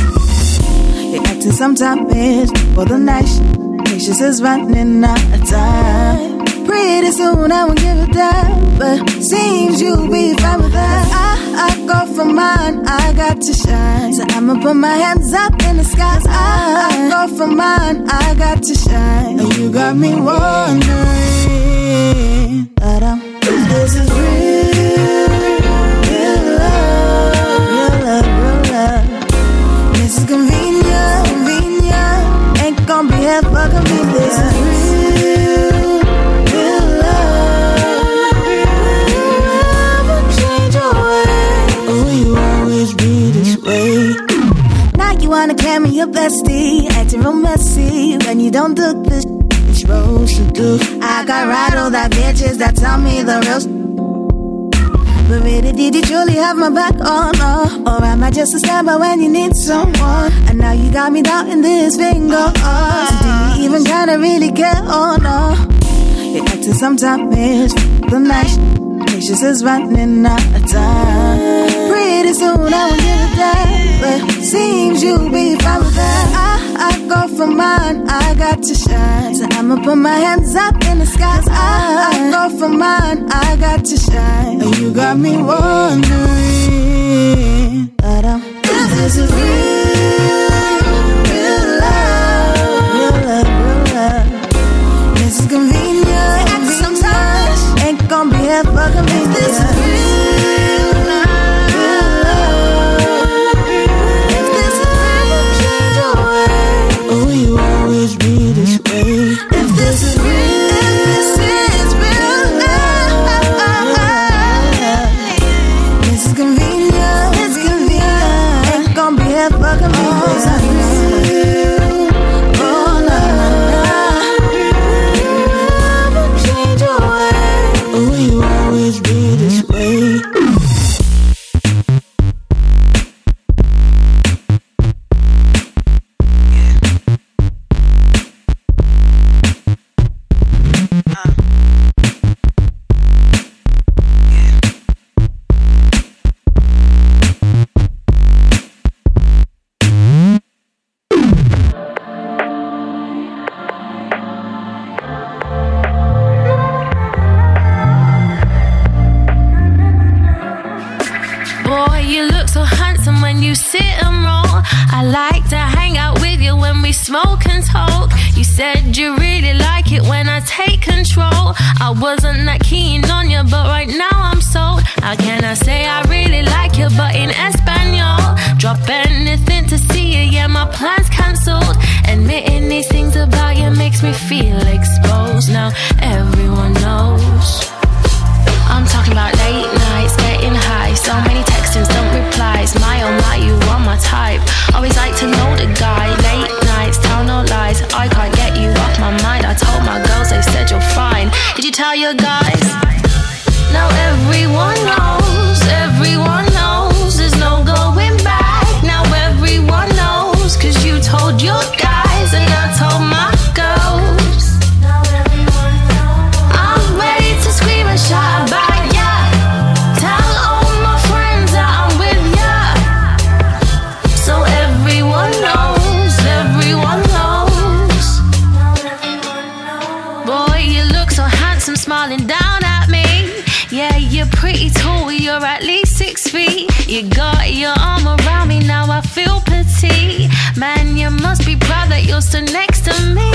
You're acting sometimes for the night. Patience is running out of time. Pretty soon I won't give a damn, but seems you'll be fine with that. I, I go for mine, I got to shine. So I'ma put my hands up in the skies. I, I go for mine, I got to shine. And you got me wondering, but this is real your bestie, acting real messy when you don't do the sh- supposed to do. I got all that bitches that tell me the real. sh- but really, did you truly have my back on? Oh, or am I just a standby when you need someone? And now you got me doubting this finger. Oh, so do you even kinda really care? Oh no, you're acting sometimes the night. Patience is running out of time. Pretty soon I won't give a damn, but seems you'll be fine with that. I, I go for mine, I got to shine. So I'ma put my hands up in the skies. I, I go for mine, I got to shine. And you got me wondering, but I'm, this is real, is convenient, sometimes ain't gonna be here for convenience. I wasn't next to me.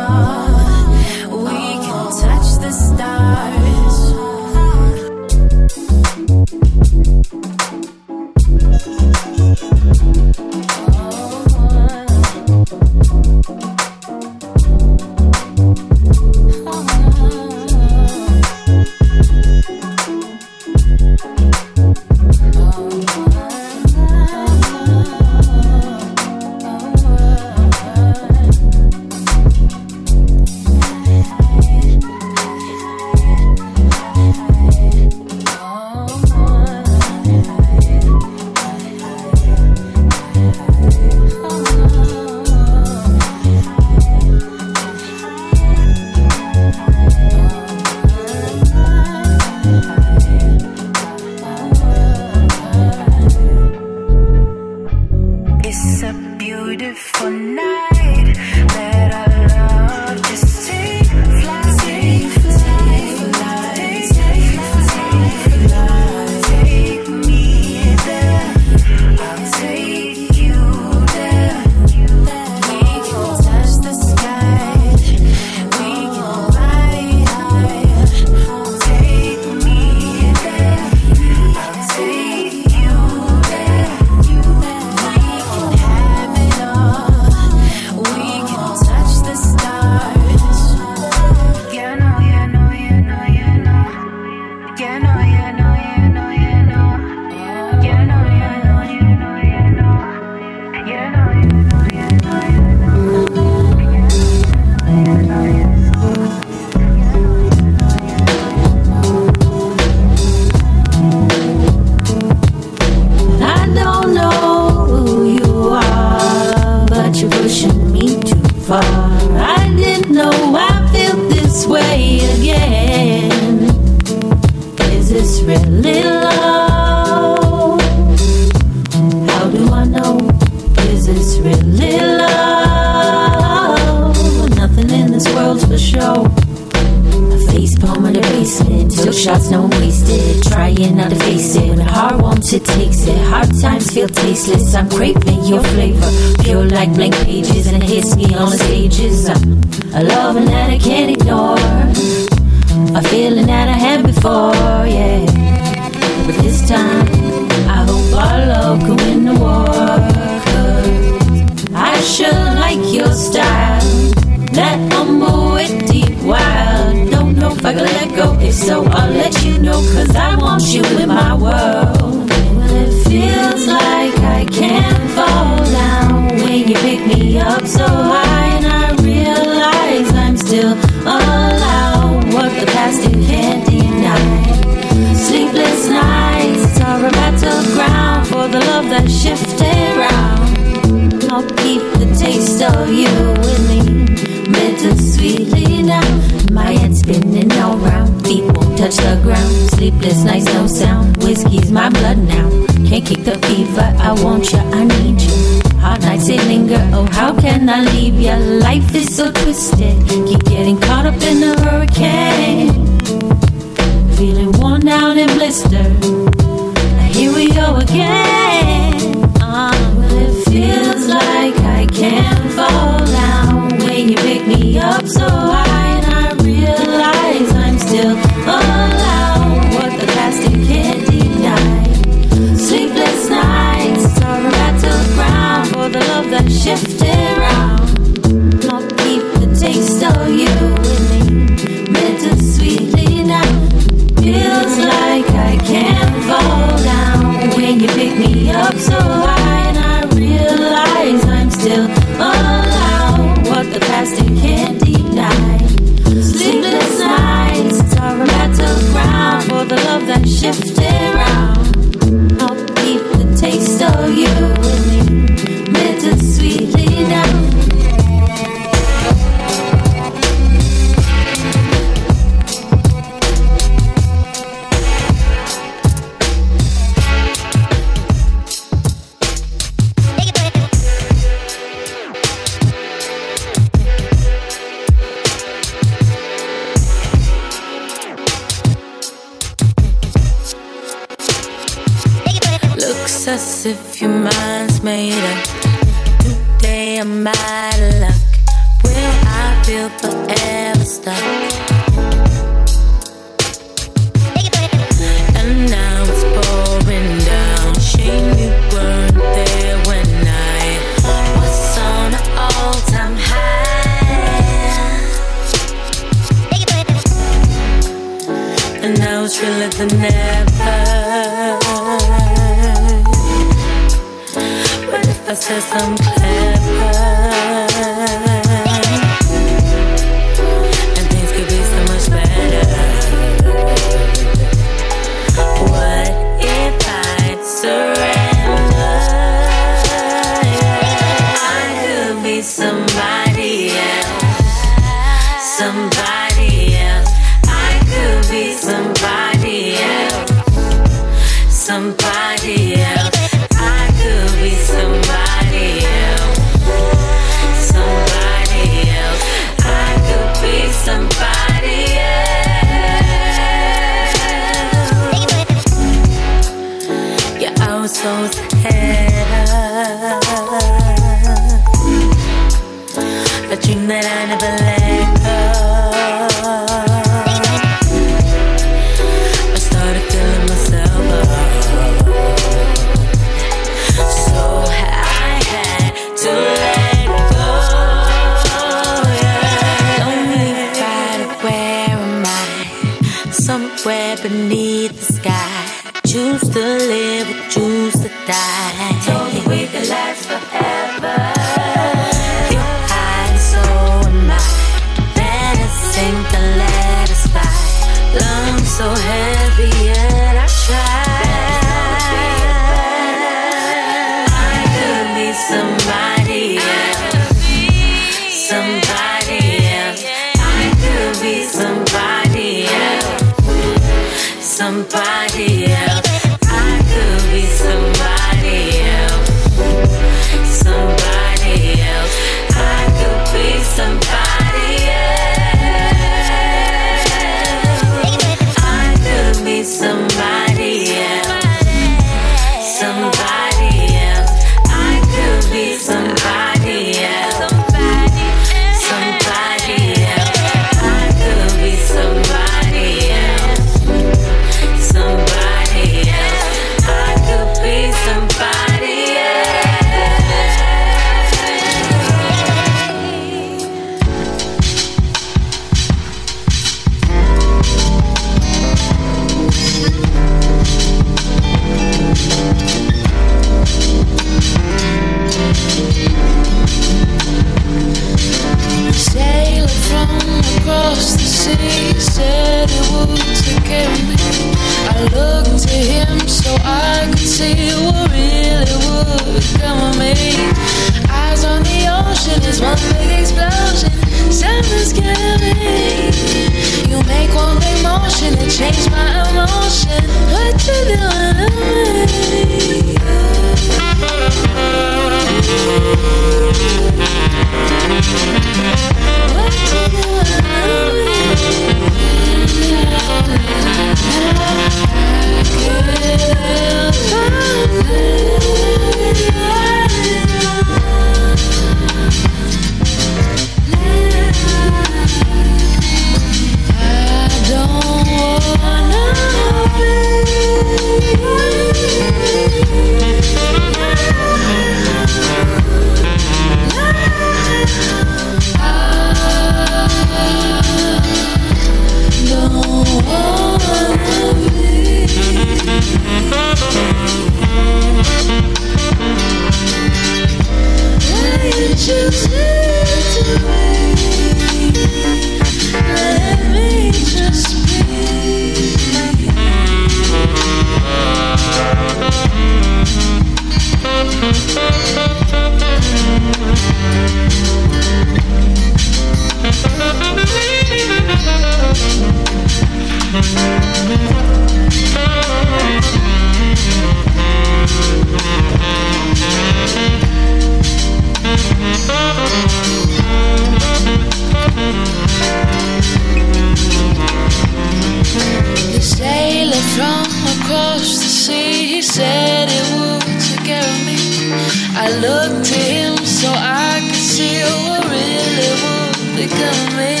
becoming.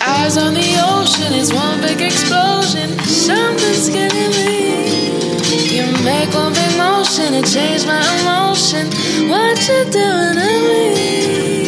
Eyes on the ocean, one big explosion. Something's me. You make one big motion and change my emotion. What you doing to me?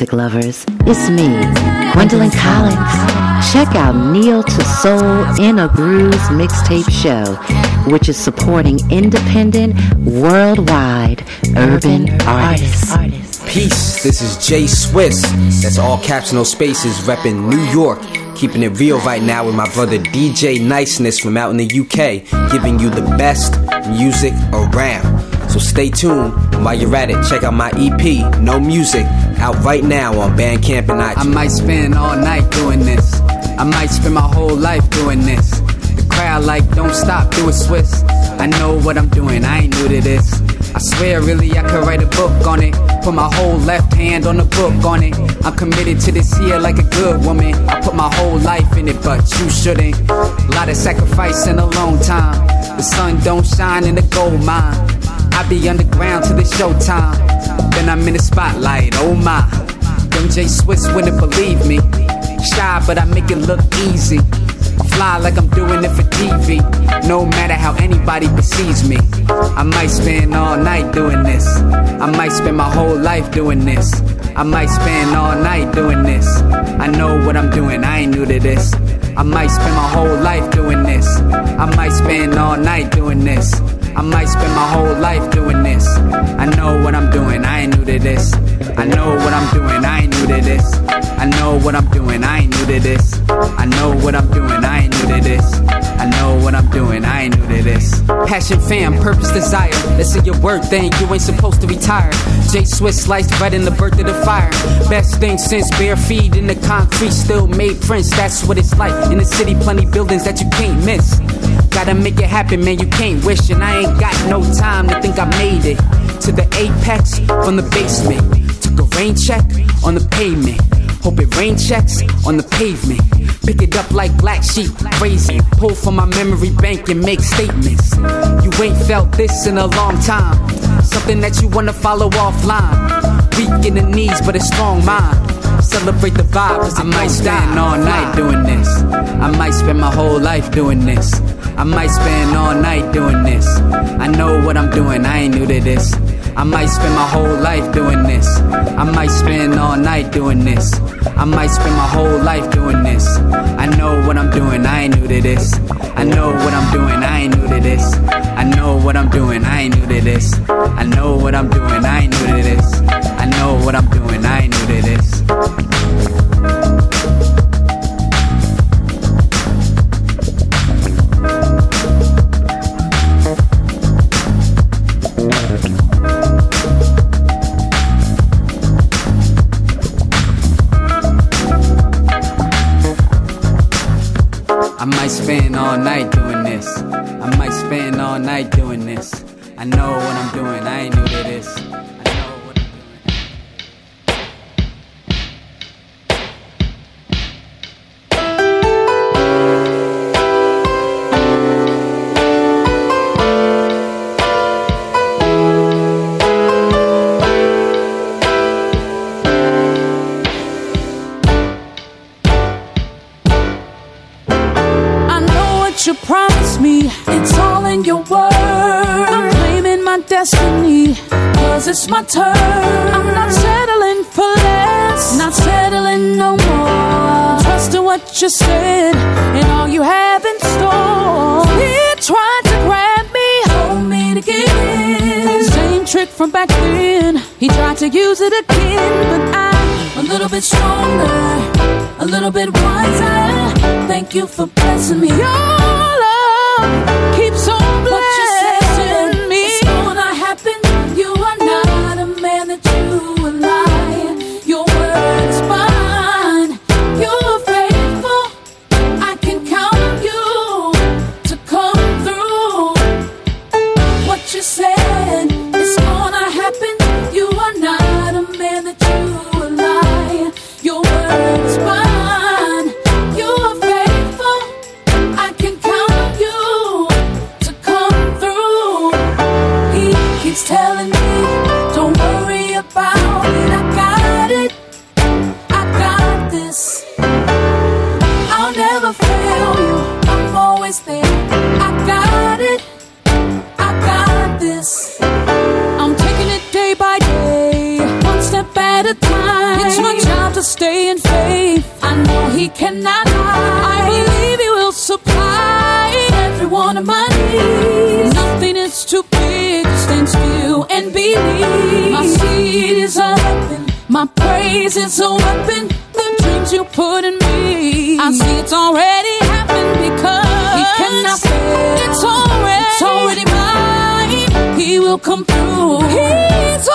Music lovers? It's me, Gwendolyn Collins. Check out Neo to Soul in a Grooves mixtape show, which is supporting independent, worldwide urban artists. Peace, this is Jay Swiss. That's all caps, no spaces, repping New York. Keeping it real right now with my brother DJ Niceness from out in the UK, giving you the best music around. So stay tuned. While you're at it, check out my EP, No Music, out right now on Bandcamp and iTunes. I might spend all night doing this. I might spend my whole life doing this. The crowd like, don't stop, do it Swiss. I know what I'm doing, I ain't new to this. I swear, really, I could write a book on it. Put my whole left hand on the book on it. I'm committed to this here like a good woman. I put my whole life in it, but you shouldn't. A lot of sacrifice in a long time. The sun don't shine in the gold mine. I be underground till the showtime. Then I'm in the spotlight, oh my. Young J Swiss wouldn't believe me. Shy, but I make it look easy. Fly like I'm doing it for TV. No matter how anybody perceives me. I might spend all night doing this. I might spend my whole life doing this. I might spend all night doing this. I know what I'm doing, I ain't new to this. I might spend my whole life doing this. I might spend all night doing this. I might spend my whole life doing this. I know what I'm doing, I ain't new to this. I know what I'm doing, I ain't new to this. I know what I'm doing, I ain't new to this. I know what I'm doing, I ain't new to this. I know what I'm doing, I ain't new to this. Passion, fam, purpose, desire. That's in your word thing, you ain't supposed to retire. J Swiss sliced right in the birth of the fire. Best thing since bare feet in the concrete, still made prints. That's what it's like in the city, plenty buildings that you can't miss. Gotta make it happen, man, you can't wish. And I ain't got no time to think I made it. To the apex from the basement. Took a rain check on the pavement. Hope it rain checks on the pavement. Pick it up like black sheep, crazy. Pull from my memory bank and make statements. You ain't felt this in a long time. Something that you wanna follow offline. Weak in the knees, but a strong mind. Celebrate the vibe, cause I might spend all night doing this. I might spend my whole life doing this. I might spend all night doing this. I know what I'm doing, I ain't new to this. I might spend my whole life doing this. I might spend all night doing this. I might spend my whole life doing this. I know what I'm doing, I ain't new to this. I know what I'm doing, I ain't new to this. I know what I'm doing, I ain't new to this. I know what I'm doing, I ain't new to this. I know what I'm doing, I ain't new to this. I might spend all night doing this. I might spend all night doing this. I know what I'm doing, I ain't new to this. Destiny. Cause it's my turn. I'm not settling for less. Not settling no more. Trusting what you said and all you have in store. Fear tried to grab me. Hold me to get in. Same trick from back then. He tried to use it again. But I'm a little bit stronger. A little bit wiser. Thank you for blessing me. Your love keeps on blessing ways, it's a weapon. The dreams you put in me, I see it's already happened because he cannot fail. It's already, it's already mine. He will come through. He's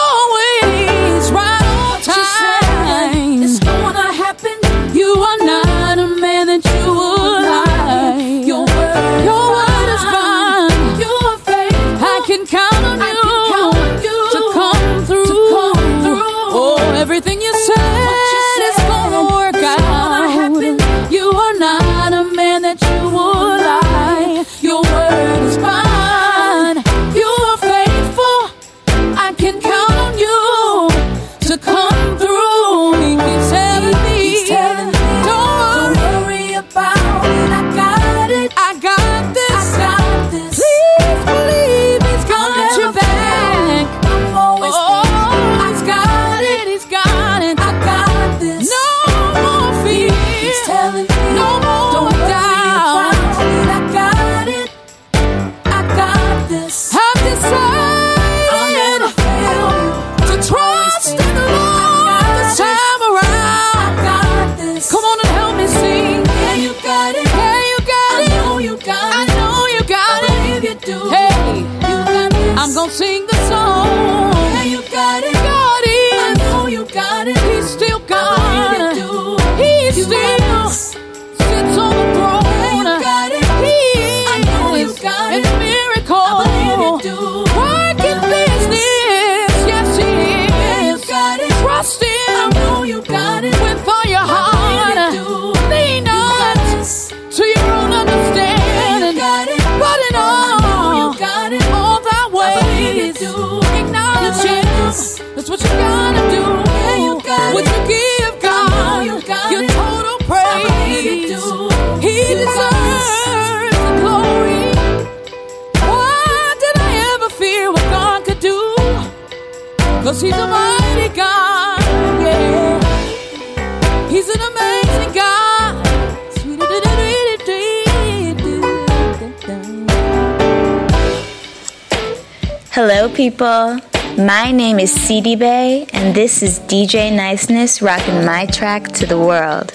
Hello, people. My name is CD Bay, and this is DJ Niceness rocking my track to the world.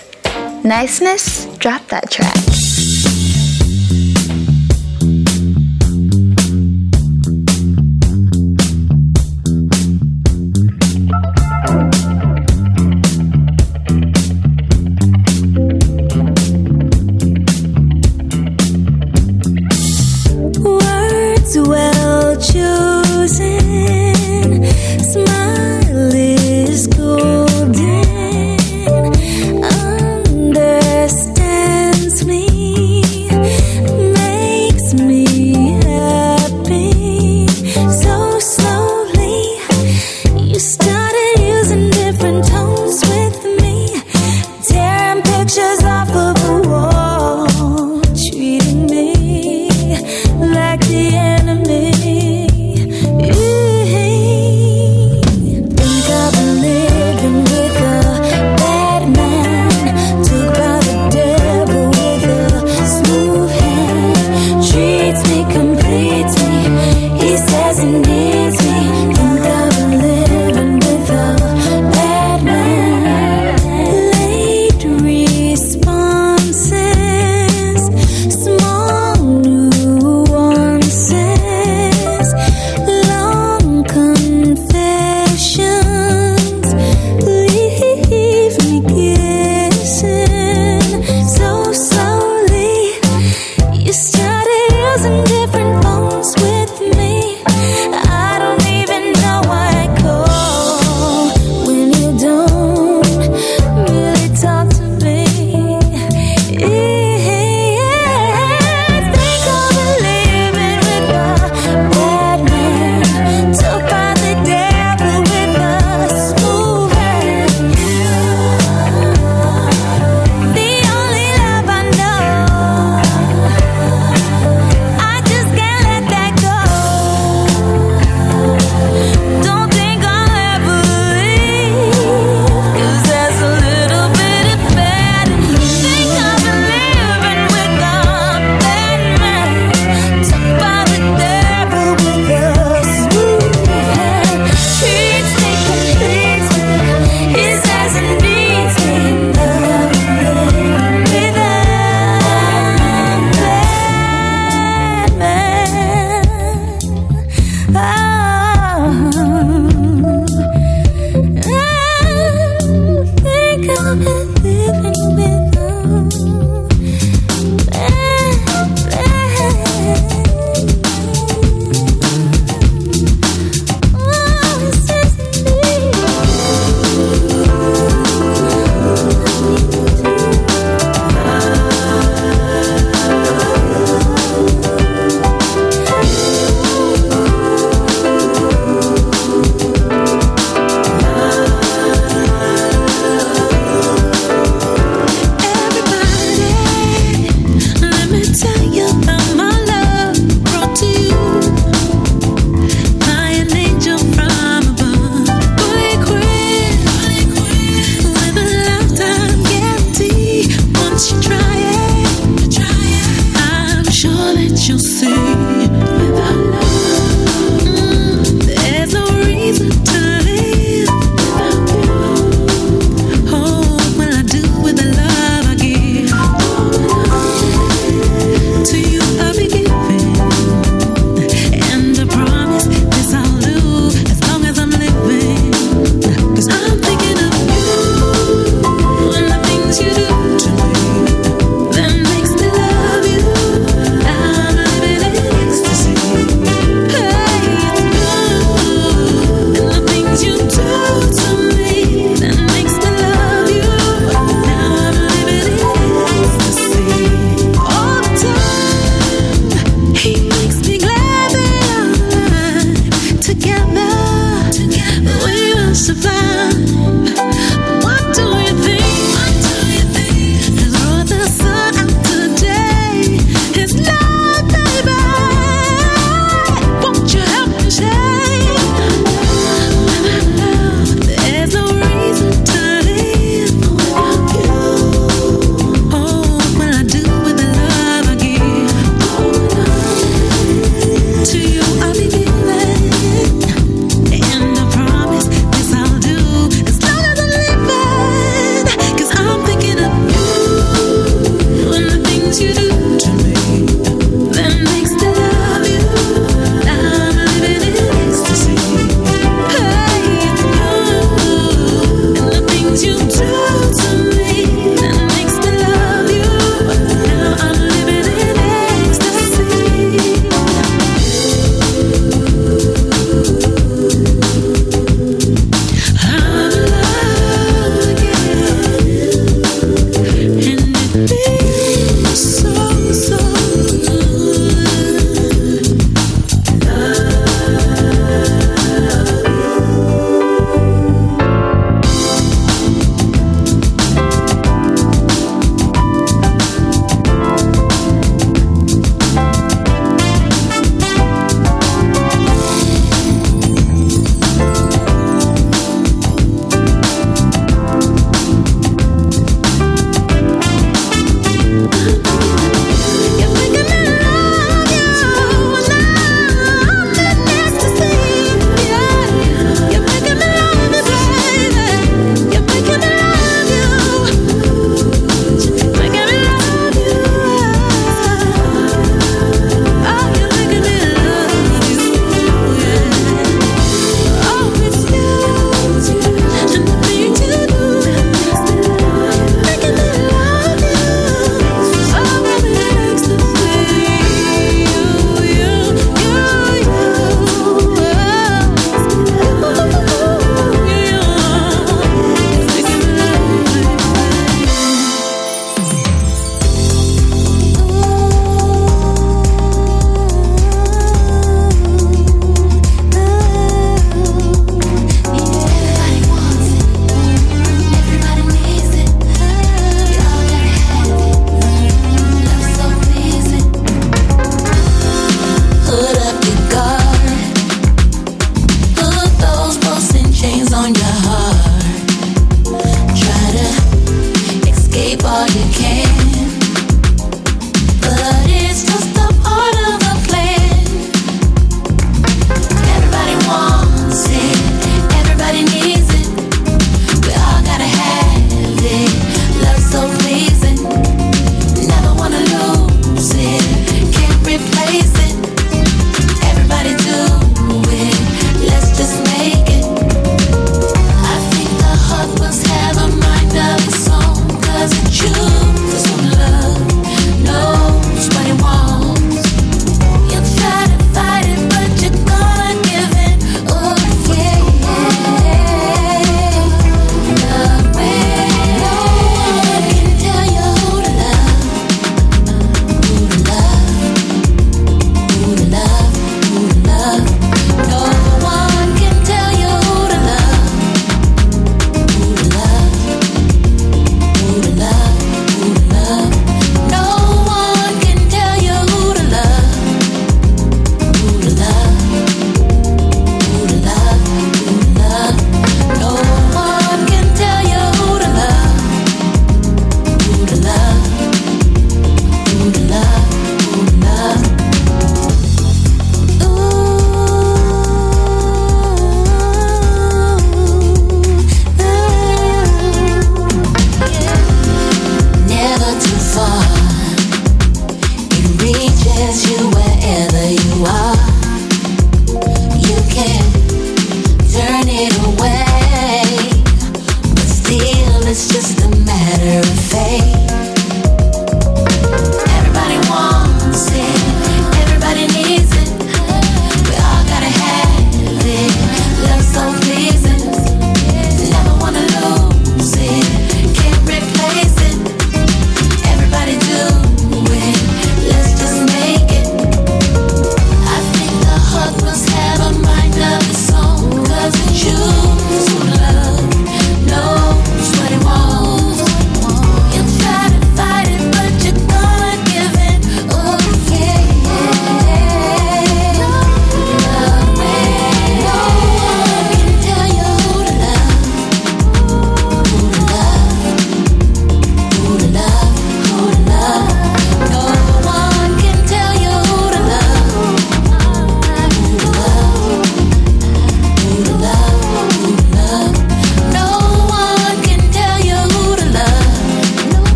Niceness, drop that track.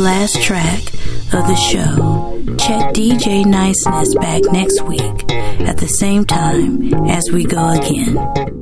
last track of the show. Check DJ Niceness back next week at the same time as we go again.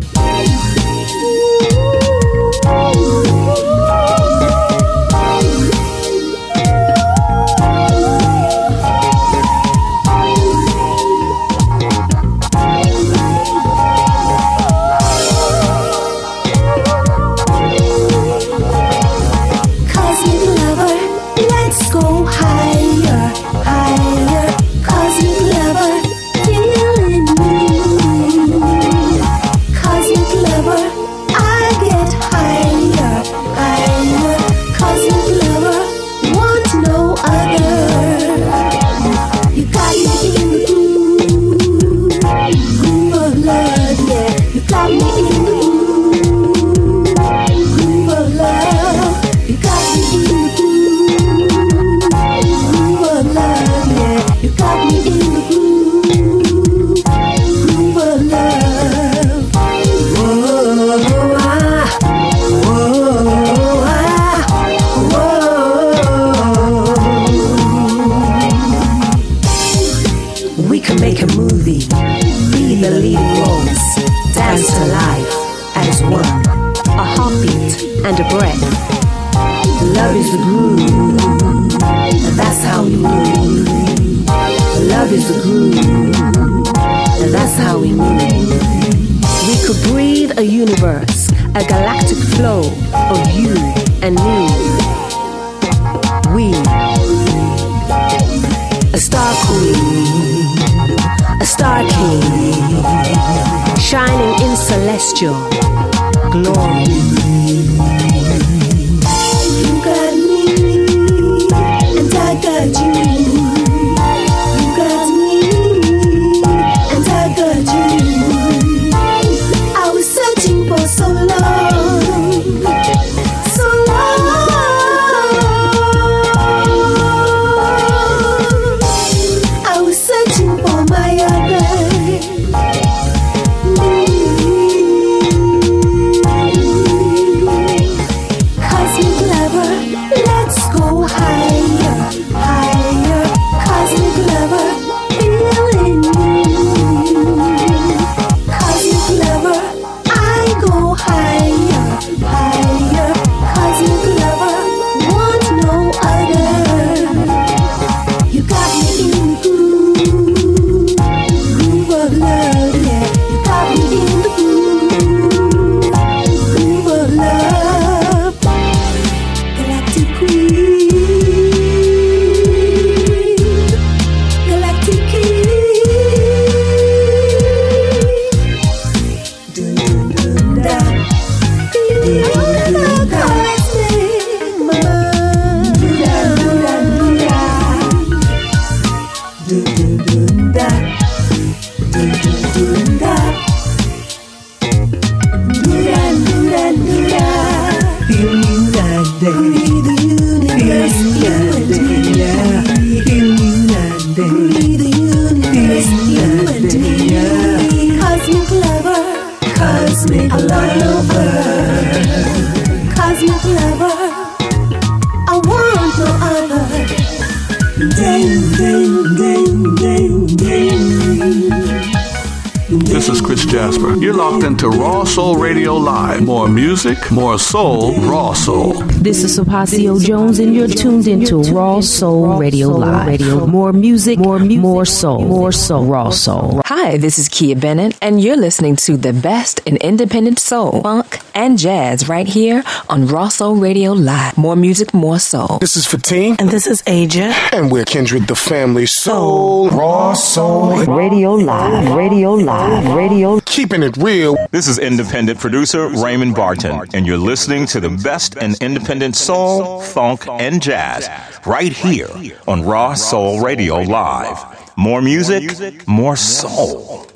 More soul, raw soul. This is Sopacio Jones, and you're tuned into Raw Soul Radio Live. More music, more music, more soul, more soul, raw soul. Hi, this is Kia Bennett, and you're listening to the best in independent soul, funk, and jazz right here on Raw Soul Radio Live. More music, more soul. This is Fatin. And this is Aja. And we're Kindred the Family Soul. Raw Soul. Radio Live. Radio Live. Radio. Keeping it real. This is independent producer Raymond Barton. And you're listening to the best in independent soul, funk, and jazz right here on Raw Soul Radio Live. More music, more soul.